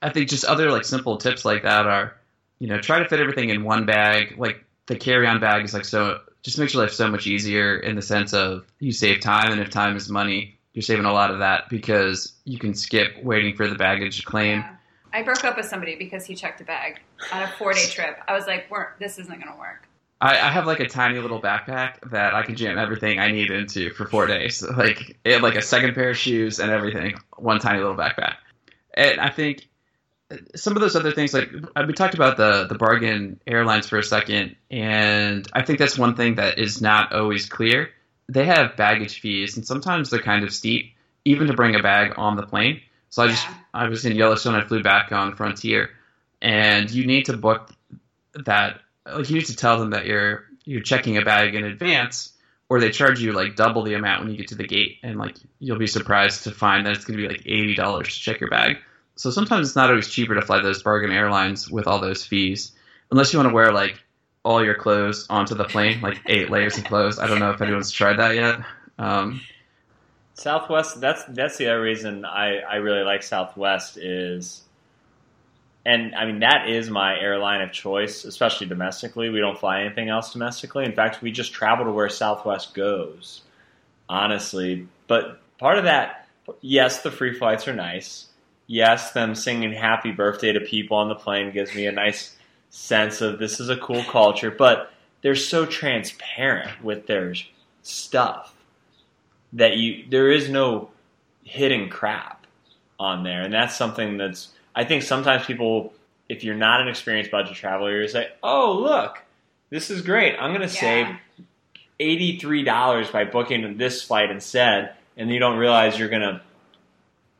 I think just other like simple tips like that are, you know, try to fit everything in one bag. Like the carry-on bag is like so just makes your life so much easier in the sense of you save time, and if time is money, you're saving a lot of that because you can skip waiting for the baggage claim. Yeah. I broke up with somebody because he checked a bag on a four day trip. I was like, this isn't going to work. I, I have like a tiny little backpack that I can jam everything I need into for four days. Like it like a second pair of shoes and everything, one tiny little backpack. And I think some of those other things, like uh, we talked about the the bargain airlines for a second, and I think that's one thing that is not always clear. They have baggage fees, and sometimes they're kind of steep, even to bring a bag on the plane. So I just Yeah. I was in Yellowstone. I flew back on Frontier, and you need to book that. Like you need to tell them that you're you're checking a bag in advance, or they charge you like double the amount when you get to the gate, and like you'll be surprised to find that it's going to be like eighty dollars to check your bag. So sometimes it's not always cheaper to fly those bargain airlines with all those fees, unless you want to wear like all your clothes onto the plane, like eight layers of clothes. I don't know if anyone's tried that yet. Um, Southwest. That's that's the other reason I I really like Southwest is, and I mean that is my airline of choice, especially domestically. We don't fly anything else domestically. In fact, we just travel to where Southwest goes. Honestly, but part of that, yes, the free flights are nice. Yes, them singing "Happy Birthday" to people on the plane gives me a nice sense of this is a cool culture. But they're so transparent with their stuff that you there is no hidden crap on there, and that's something that's I think sometimes people, if you're not an experienced budget traveler, you say, "Oh, look, this is great. I'm going to save eighty three dollars by booking this flight instead," and you don't realize you're going to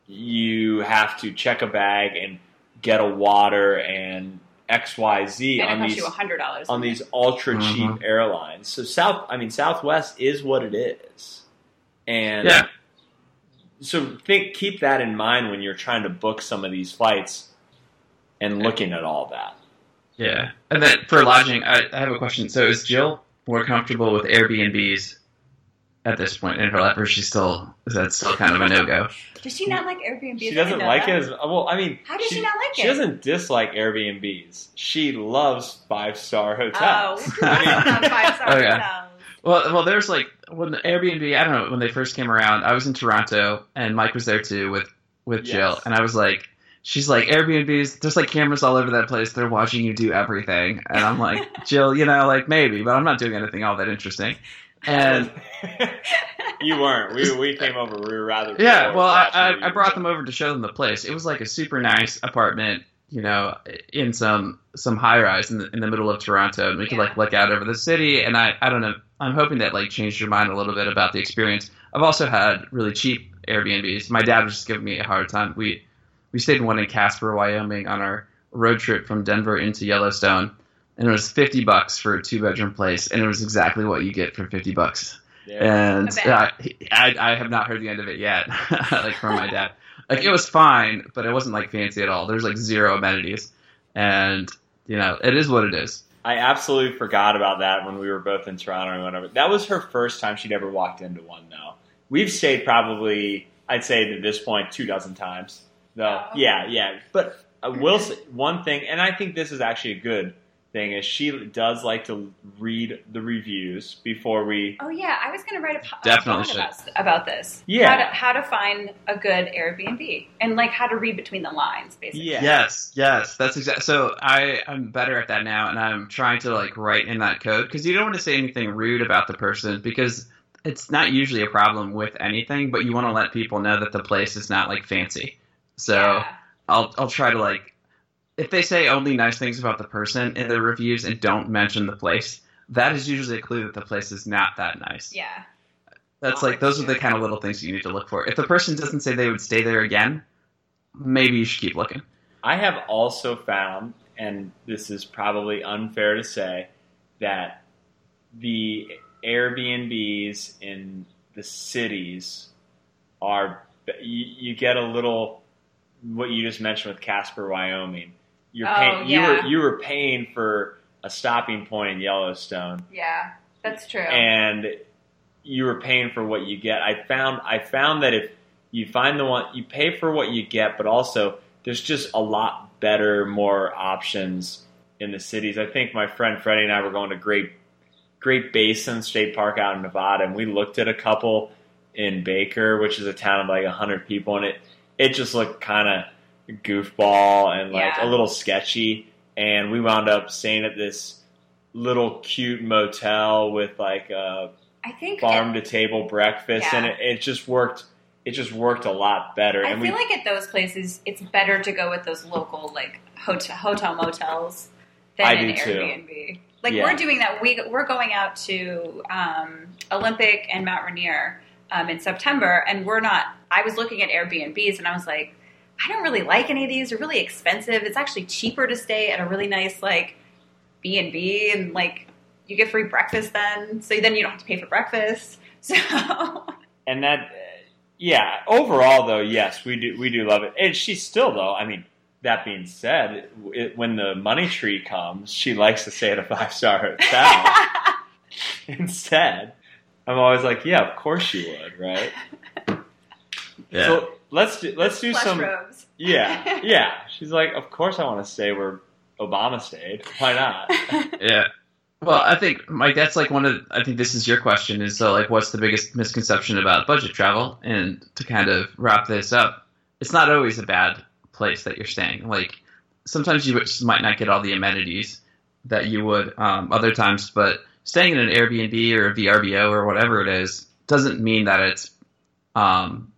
you have to check a bag and get a water and X Y Z on these hundred dollars on these ultra cheap Mhm. airlines. So South, I mean Southwest is what it is, and yeah, so think keep that in mind when you're trying to book some of these flights and looking at all that. yeah. And then for lodging, I, I have a question. So is Jill more comfortable with Airbnbs at this point in her life, or she's still is that still kind of a no go? Does she not like Airbnb? She doesn't like it as well. I mean, How does she, not like She it? She doesn't dislike Airbnbs. She loves five star hotels. Oh, I five star Okay. hotels. Well, well, there's like when the Airbnb. I don't know when they first came around. I was in Toronto, and Mike was there too with with Jill, and I was like, she's like Airbnbs. There's like cameras all over that place. They're watching you do everything, and I'm like, Jill, you know, like maybe, but I'm not doing anything all that interesting. And you weren't. We we came over. We were rather. yeah, well, I, I, I brought them over to show them the place. It was like a super nice apartment, you know, in some some high rise in the, in the middle of Toronto, and we could Yeah. like look out over the city. And I I don't know. I'm hoping that like changed your mind a little bit about the experience. I've also had really cheap Airbnbs. My dad was just giving me a hard time. We we stayed in one in Casper, Wyoming, on our road trip from Denver into Yellowstone, and it was fifty bucks for a two bedroom place, and it was exactly what you get for fifty bucks Yeah. and I uh, I, I, I have not heard the end of it yet, like from my dad. Like it was fine, but it wasn't like fancy at all. There's like zero amenities, and you know it is what it is. I absolutely forgot about that when we were both in Toronto and whatever. That was her first time she'd ever walked into one, though. We've stayed probably, I'd say at this point, two dozen times. Though, Oh. yeah, yeah. But uh, I will say one thing, and I think this is actually a good thing, is she does like to read the reviews before we. Oh yeah, I was going to write a, po- a Definitely blog should. about, about this. Yeah. how to, how to find a good Airbnb and like how to read between the lines, basically. Yeah. Yes, yes, that's exactly. So I I'm better at that now, and I'm trying to like write in that code because you don't want to say anything rude about the person because it's not usually a problem with anything, but you want to let people know that the place is not like fancy. So. Yeah. I'll I'll try to like if they say only nice things about the person in their reviews and don't mention the place, that is usually a clue that the place is not that nice. Yeah. That's like those are the kind of little things you need to look for. If the person doesn't say they would stay there again, maybe you should keep looking. I have also found, and this is probably unfair to say, that the Airbnbs in the cities are you, you get a little what you just mentioned with Casper, Wyoming. You're Oh, paying, you were you were paying for a stopping point in Yellowstone, Yeah. That's true. and you were paying for what you get. I found I found that if you find the one you pay for what you get, but also there's just a lot better, more options in the cities. I think my friend Freddie and I were going to Great Great Basin State Park out in Nevada, and we looked at a couple in Baker, which is a town of like hundred people, and it it just looked kind of goofball and like Yeah. a little sketchy. And we wound up staying at this little cute motel with like a I think farm to table breakfast, and it, it just worked. It just worked a lot better. I and feel we, like at those places, it's better to go with those local like hotel, hotel motels than I an do too. Airbnb. Like Yeah. we're doing that. We we're going out to um, Olympic and Mount Rainier um, in September, and we're not. I was looking at Airbnbs, and I was like, I don't really like any of these. They're really expensive. It's actually cheaper to stay at a really nice like B and B, and like you get free breakfast then, so then you don't have to pay for breakfast. So and that, uh, yeah. Overall, though, yes, we do we do love it. And she's still though. I mean, that being said, it, when the money tree comes, she likes to stay at a five star hotel instead. I'm always like, yeah, of course you would, right? So let's do, let's do Plush some. robes. Yeah, yeah. She's like, of course I want to stay where Obama stayed. Why not? Yeah. Well, I think Mike, that's like one of. I think this is your question. Is so like, what's the biggest misconception about budget travel? And to kind of wrap this up, it's not always a bad place that you're staying. Like sometimes you just might not get all the amenities that you would um, other times, but staying in an Airbnb or a VRBO or whatever it is doesn't mean that it's um,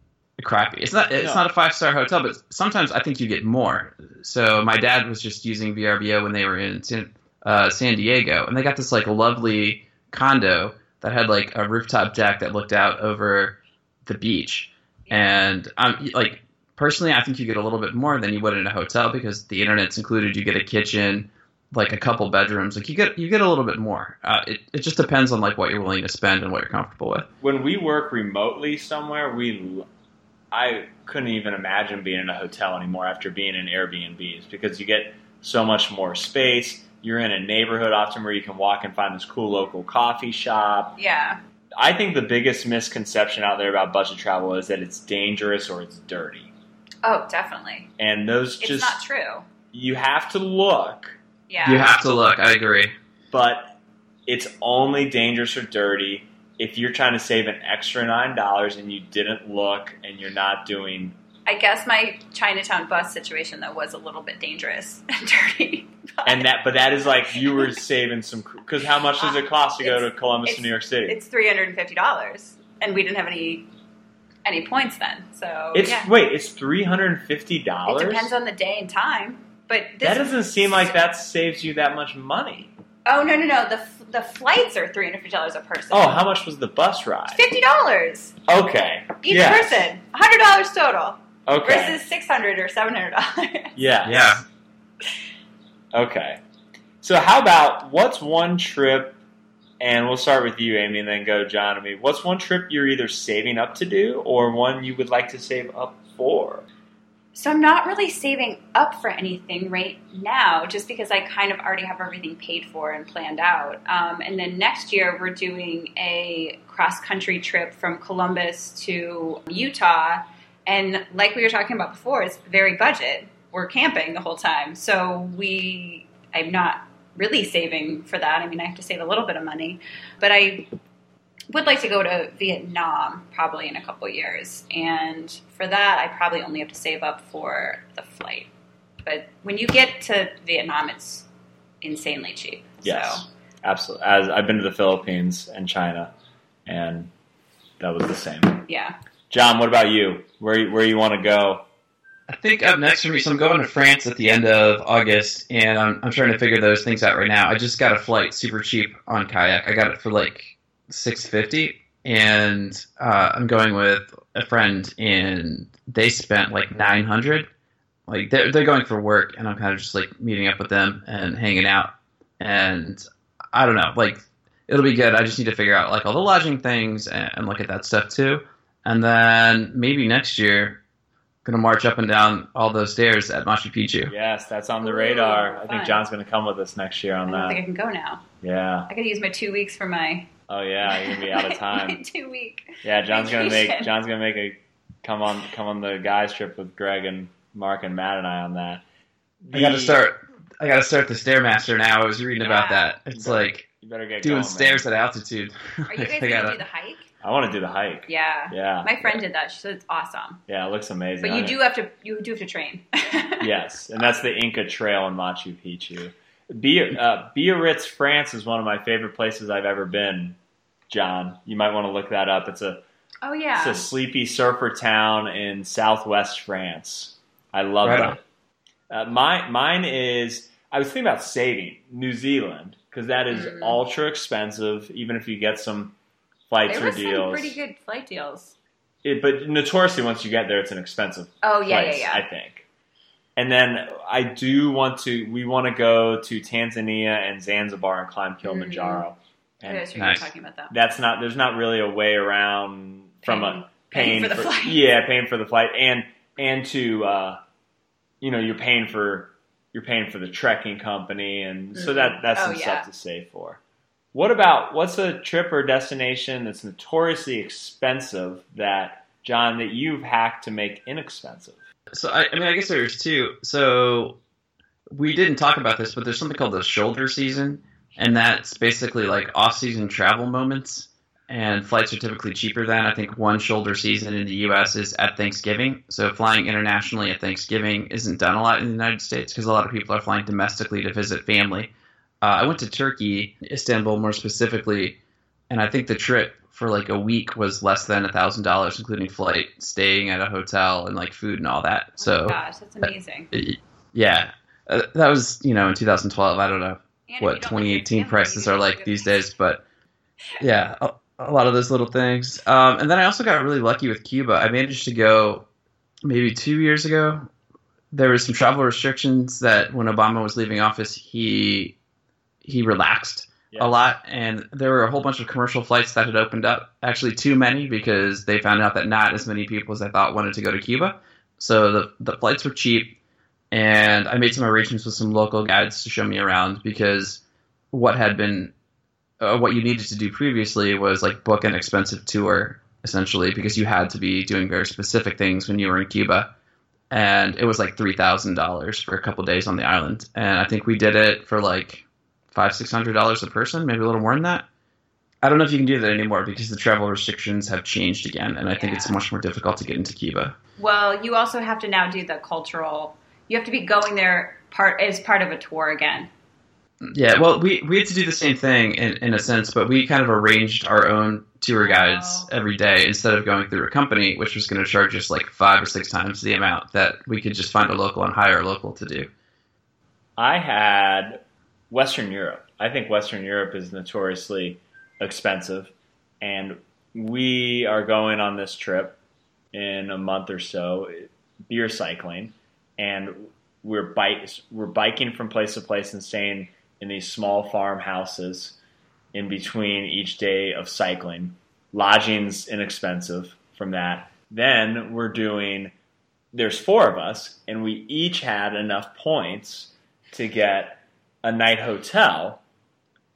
crappy. It's not. It's No. not a five star hotel, but sometimes I think you get more. So my dad was just using VRBO when they were in San, uh, San Diego, and they got this like lovely condo that had like a rooftop deck that looked out over the beach. And um, like personally, I think you get a little bit more than you would in a hotel because the internet's included. You get a kitchen, like a couple bedrooms. Like you get you get a little bit more. Uh, it it just depends on like what you're willing to spend and what you're comfortable with. when we work remotely somewhere, we I couldn't even imagine being in a hotel anymore after being in Airbnbs because you get so much more space. You're in a neighborhood often where you can walk and find this cool local coffee shop. Yeah. I think the biggest misconception out there about budget travel is that it's dangerous or it's dirty. Oh, definitely. And those just. It's just not true. you have to look, Yeah. You have to look. I agree. but it's only dangerous or dirty if you're trying to save an extra nine dollars and you didn't look and you're not doing. I guess my Chinatown bus situation though was a little bit dangerous and dirty. But And that, but that is like you were saving some. Because how much does it uh, cost to go to Columbus to New York City? it's three hundred and fifty dollars, and we didn't have any any points then. So It's yeah. wait, it's three hundred and fifty dollars. it depends on the day and time. But this, That doesn't seem like that saves you that much money. Oh no no no! The the flights are three hundred fifty dollars a person. Oh, how much was the bus ride? Fifty dollars Okay, each Yes. person. hundred dollars total Okay, versus six hundred or seven hundred dollars. yeah, Yeah. Okay. So how about what's one trip and we'll start with you, Amy, and then go John and me. What's one trip you're either saving up to do or one you would like to save up for? So I'm not really saving up for anything right now, just because I kind of already have everything paid for and planned out. Um, and then next year we're doing a cross country trip from Columbus to Utah, and like we were talking about before, it's very budget. We're camping the whole time, so we I'm not really saving for that. I mean, I have to save a little bit of money, but I would like to go to Vietnam probably in a couple years, and for that, I probably only have to save up for the flight. But when you get to Vietnam, it's insanely cheap. Yes, So, absolutely. As I've been to the Philippines and China, and that was the same. yeah. John, what about you? Where where you want to go? I think up next for me, so I'm going to France at the end of August, and I'm, I'm trying to figure those things out right now. I just got a flight super cheap on kayak. I got it for like six fifty, and uh, I'm going with a friend, and they spent like nine hundred. Like they're they're going for work, and I'm kind of just like meeting up with them and hanging out, and I don't know, like it'll be good. I just need to figure out like all the lodging things and, and look at that stuff too, and then maybe next year gonna march up and down all those stairs at Machu Picchu. Yes, that's on the Ooh, radar. I think. John's going to come with us next year I on don't think I can go now. Yeah. I gotta use my two weeks for my Oh yeah, you're gonna be out of time. two week. Yeah, John's gonna make John's gonna make a come on come on the guys trip with Greg and Mark and Matt and I on that. I got to start. I got to start the stairmaster now. I was reading about that. It's like You better get doing going, stairs Man. at altitude. Are you guys I gonna gotta- do the hike? I want to do the hike. Yeah. Yeah, My friend did that. She said it's awesome. yeah, it looks amazing. But you I- do have to you do have to train. yes, and that's the Inca Trail in Machu Picchu. Bi- uh, Biarritz, France, is one of my favorite places I've ever been. John, you might want to look that up. It's a Oh yeah. It's a sleepy surfer town in southwest France. I love Right that. Uh, my, mine is, I was thinking about saving New Zealand because that is Mm. ultra expensive, even if you get some flights there or were some deals. pretty good flight deals. It, but notoriously, once you get there, it's an expensive Oh yeah, place, yeah, I think. And then I do want to, we want to go to Tanzania and Zanzibar and climb Kilimanjaro. I And was Nice. talking about that. that's not, there's not really a way around from a, Paying paying, for the flight. Yeah, paying for the flight, and and to uh, you know you're paying for you're paying for the trekking company, and so that that's Oh, some yeah. stuff to save for. What about what's a trip or destination that's notoriously expensive that John that you've hacked to make inexpensive? So I, I mean, I guess there's two. So we didn't talk about this, but there's something called the shoulder season, and that's basically like off-season travel moments. And flights are typically cheaper then. I think one shoulder season in the U.S. is at Thanksgiving. So flying internationally at Thanksgiving isn't done a lot in the United States because a lot of people are flying domestically to visit family. Uh, I went to Turkey, Istanbul more specifically, and I think the trip for like a week was less than a thousand dollars, including flight, staying at a hotel, and like food and all that. oh So my gosh, that's amazing. yeah, uh, that was you know in 2012. I don't know And what don't live with your 2018 family, prices are like these days, but yeah, a, a lot of those little things. Um, and then I also got really lucky with Cuba. I managed to go maybe two years ago. There was some travel restrictions that when Obama was leaving office, he he relaxed Yeah. a lot, and there were a whole bunch of commercial flights that had opened up. Actually, too many because they found out that not as many people as I thought wanted to go to Cuba. So the the flights were cheap, and I made some arrangements with some local guides to show me around because what had been uh, what you needed to do previously was like book an expensive tour essentially because you had to be doing very specific things when you were in Cuba. And it was like three thousand dollars for a couple days on the island, and I think we did it for like five six hundred dollars a person, maybe a little more than that. I don't know if you can do that anymore because the travel restrictions have changed again, and I think it's much more difficult to get into Cuba. Well, you also have to now do the cultural. You have to be going there part as part of a tour again. Yeah, well, we, we had to do the same thing in, in a sense, but we kind of arranged our own tour oh. guides Oh. every day instead of going through a company, which was going to charge us like five or six times the amount that we could just find a local and hire a local to do. I had Western Europe. I think Western Europe is notoriously expensive, and we are going on this trip in a month or so, beer cycling, and we're bike we're biking from place to place and staying in these small farmhouses in between each day of cycling. Lodging's inexpensive from that. Then we're doing. There's four of us, and we each had enough points to get a night hotel.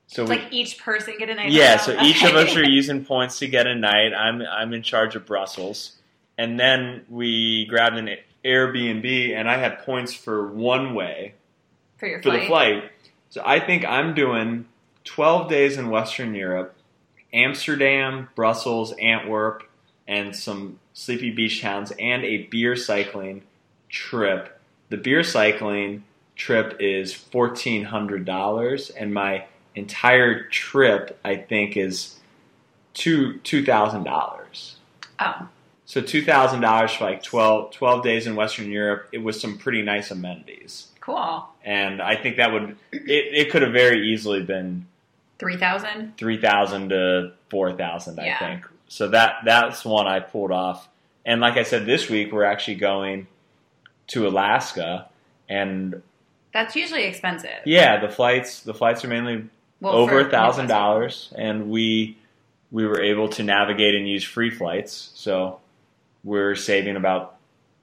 So we, like each person get a night. yeah, hotel. so each of us are using points to get a night. I'm I'm in charge of Brussels, and then we grabbed an Airbnb, and I had points for one way for your for flight. the flight. So I think I'm doing 12 days in Western Europe, Amsterdam, Brussels, Antwerp, and some sleepy beach towns, and a beer cycling trip. The beer cycling trip is $1,400, and my entire trip, I think, is two $2,000. Oh, So $2,000 for like 12, 12 days in Western Europe. It was some pretty nice amenities cool. and I think that would it, it could have very easily been Three thousand. three thousand to four thousand. I Yeah. think so. That that's one I pulled off. And like I said, this week we're actually going to Alaska, and That's usually expensive. yeah, the flights the flights are mainly Well, over a thousand dollars, and we we were able to navigate and use free flights, so we're saving about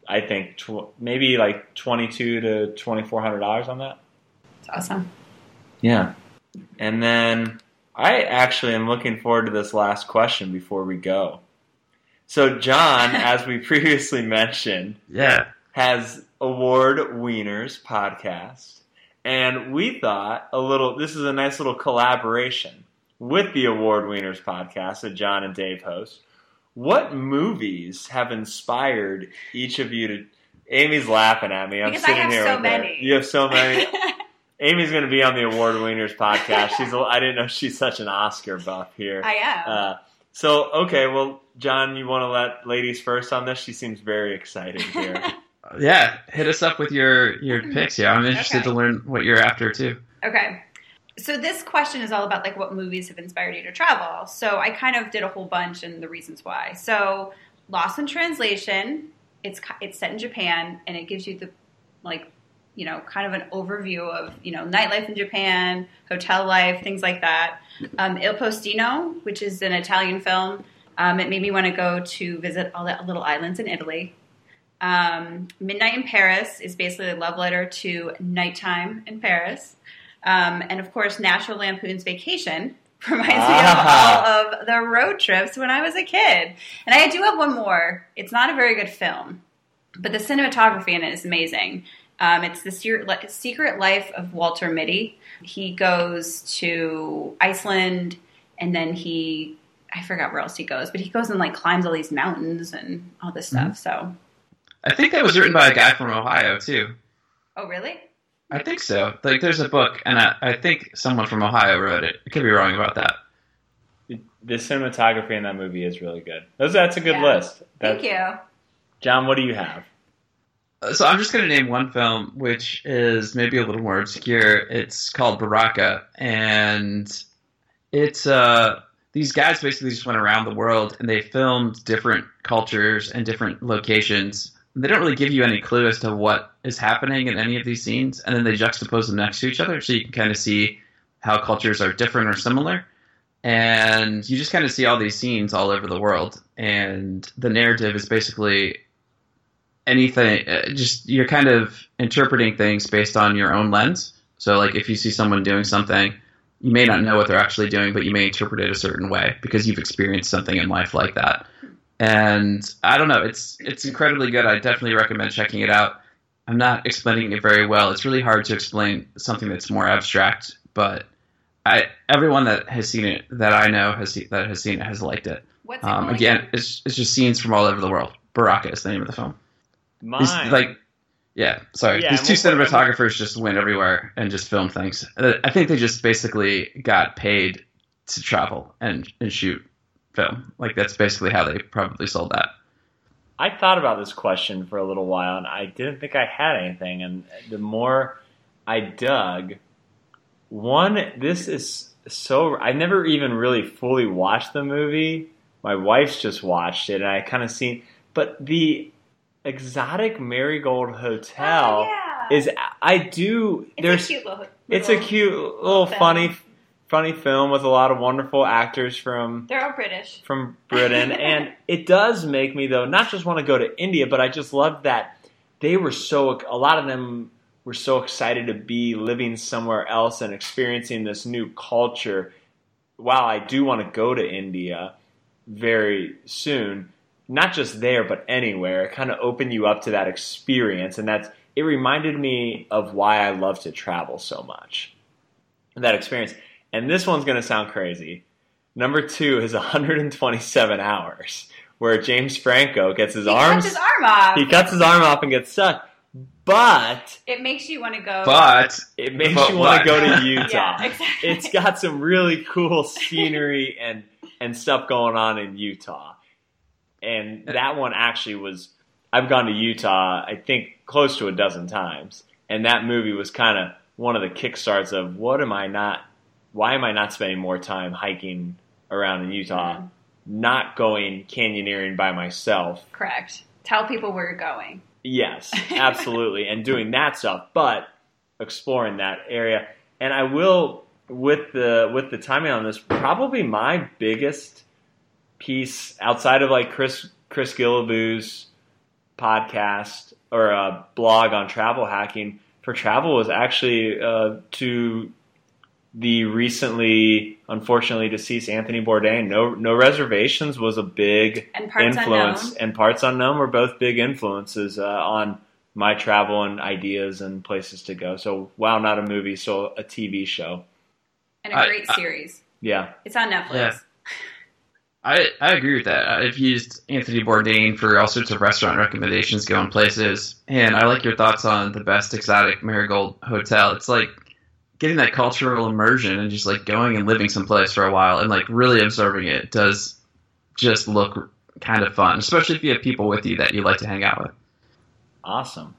I think tw- maybe like twenty two to twenty four hundred dollars on that. It's awesome. Yeah. And then I actually am looking forward to this last question before we go. So, John, as we previously mentioned, Yeah. Has Award Wieners podcast. And we thought a little, this is a nice little collaboration with the Award Wieners podcast that John and Dave host. What movies have inspired each of you to? Amy's laughing at me. I'm Because sitting here so with her. many. You have so many. Amy's going to be on the Award Wieners podcast. She's a, I didn't know she's such an Oscar buff here. I am. Uh, so okay, well, John, you want to let ladies first on this? She seems very excited here. Yeah. Hit us up with your, your picks. Yeah. I'm interested Okay. to learn what you're after too. Okay. So this question is all about like what movies have inspired you to travel. So I kind of did a whole bunch and the reasons why. So Lost in Translation, it's it's set in Japan and it gives you the like you know kind of an overview of you know nightlife in Japan, hotel life, things like that. Um, Il Postino, which is an Italian film, um, it made me want to go to visit all the little islands in Italy. Um, Midnight in Paris is basically a love letter to nighttime in Paris. Um, and of course, National Lampoon's Vacation reminds Ah. me of all of the road trips when I was a kid. And I do have one more. It's not a very good film, but the cinematography in it is amazing. Um, it's the Secret Secret Life of Walter Mitty. He goes to Iceland and then he, I forgot where else he goes, but he goes and like climbs all these mountains and all this stuff. So, I think that was written by a guy from Ohio too. oh, really? I think so. Like, there's a book, and I, I think someone from Ohio wrote it. I could be wrong about that. the cinematography in that movie is really good. Those, that's a good Yeah. list. Thank you. John. What do you have? Uh, So I'm just going to name one film, which is maybe a little more obscure. It's called Baraka, and it's uh, these guys basically just went around the world and they filmed different cultures and different locations. They don't really give you any clue as to what is happening in any of these scenes, and then they juxtapose them next to each other, so you can kind of see how cultures are different or similar. And you just kind of see all these scenes all over the world, and the narrative is basically anything uh, just you're kind of interpreting things based on your own lens so like if you see someone doing something you may not know what they're actually doing, but you may interpret it a certain way because you've experienced something in life like that. And I don't know, it's it's incredibly good. I definitely recommend checking it out. I'm not explaining it very well. It's really hard to explain something that's more abstract, but I everyone that has seen it that I know has see, that has seen it has liked it. What's Um, called again, again? it's it's just scenes from all over the world. Baraka is the name of the film. Mine, These, like, yeah, sorry. Yeah, These two and we'll cinematographers just went everywhere and just filmed things. Uh, I think they just basically got paid to travel and, and shoot film. Like that's basically how they probably sold that. I thought about this question for a little while, and I didn't think I had anything. And the more I dug, one, this is so. I never even really fully watched the movie. My wife's just watched it, and I kind of seen. But the exotic Marigold Hotel Oh, yeah. is. I do. It's there's. a cute little. it's a cute little film. funny, funny film with a lot of wonderful actors from They're all British. from Britain, and it does make me though not just want to go to India, but I just love that they were so a lot of them were so excited to be living somewhere else and experiencing this new culture. While I do want to go to India very soon, not just there but anywhere, it kind of opened you up to that experience, and that's it reminded me of why I love to travel so much. That experience, and this one's going to sound crazy. Number two is 127 hours, where James Franco gets his He arms. cuts his arm off. he cuts his arm off and gets stuck. But it makes you want to go. But it makes But you want to go to Utah. yeah, exactly. It's got some really cool scenery and and stuff going on in Utah. And that one actually was I've gone to Utah I think close to a dozen times. And that movie was kind of one of the kickstarts of what am I not why am I not spending more time hiking around in Utah, Mhm. not going canyoneering by myself correct. Tell people where you're going. Yes, absolutely, and doing that stuff, but exploring that area. And I will, with the with the timing on this, probably my biggest piece outside of like Chris Chris Guillebeau's podcast or a blog on travel hacking for travel was actually uh, to the recently, unfortunately deceased Anthony Bourdain. No, no reservations was a big And parts influence, unknown. and parts unknown were both big influences uh, on my travel and ideas and places to go. So, wow, not a movie, so a TV show. And a great I- series. Yeah, It's on Netflix. Yeah. I I agree with that. I've used Anthony Bourdain for all sorts of restaurant recommendations, going places, and I like your thoughts on the best exotic Marigold Hotel. It's like getting that cultural immersion and just like going and living someplace for a while and like really observing it does just look kind of fun, especially if you have people with you that you like to hang out with. awesome.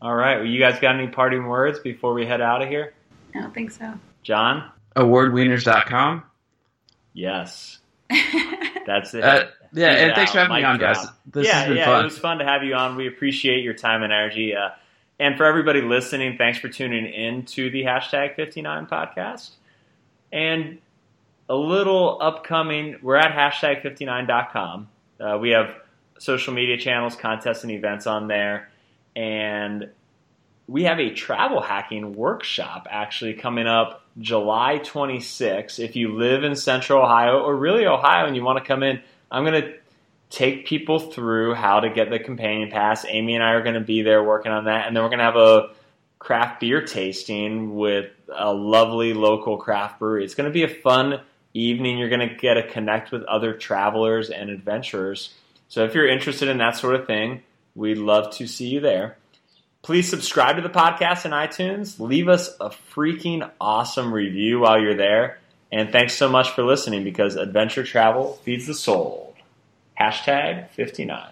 All right, well, you guys got any parting words before we head out of here? I don't think so. John? Awardwieners.com. Yes, that's it. Uh, yeah, Get and it thanks for out. having me Mic on, guys. This yeah, has been yeah, fun. it was fun to have you on. We appreciate your time and energy. Uh, and for everybody listening, thanks for tuning in to the hashtag 59 podcast. And a little upcoming, we're at hashtag 59.com. Uh, we have social media channels, contests, and events on there. And we have a travel hacking workshop actually coming up July 26th. If you live in central Ohio or really Ohio and you want to come in, I'm going to take people through how to get the companion pass. Amy and I are going to be there working on that. And then we're going to have a craft beer tasting with a lovely local craft brewery. It's going to be a fun evening. You're going to get to connect with other travelers and adventurers. So if you're interested in that sort of thing, we'd love to see you there. Please subscribe to the podcast in iTunes. Leave us a freaking awesome review while you're there. And thanks so much for listening because adventure travel feeds the soul. Hashtag 59.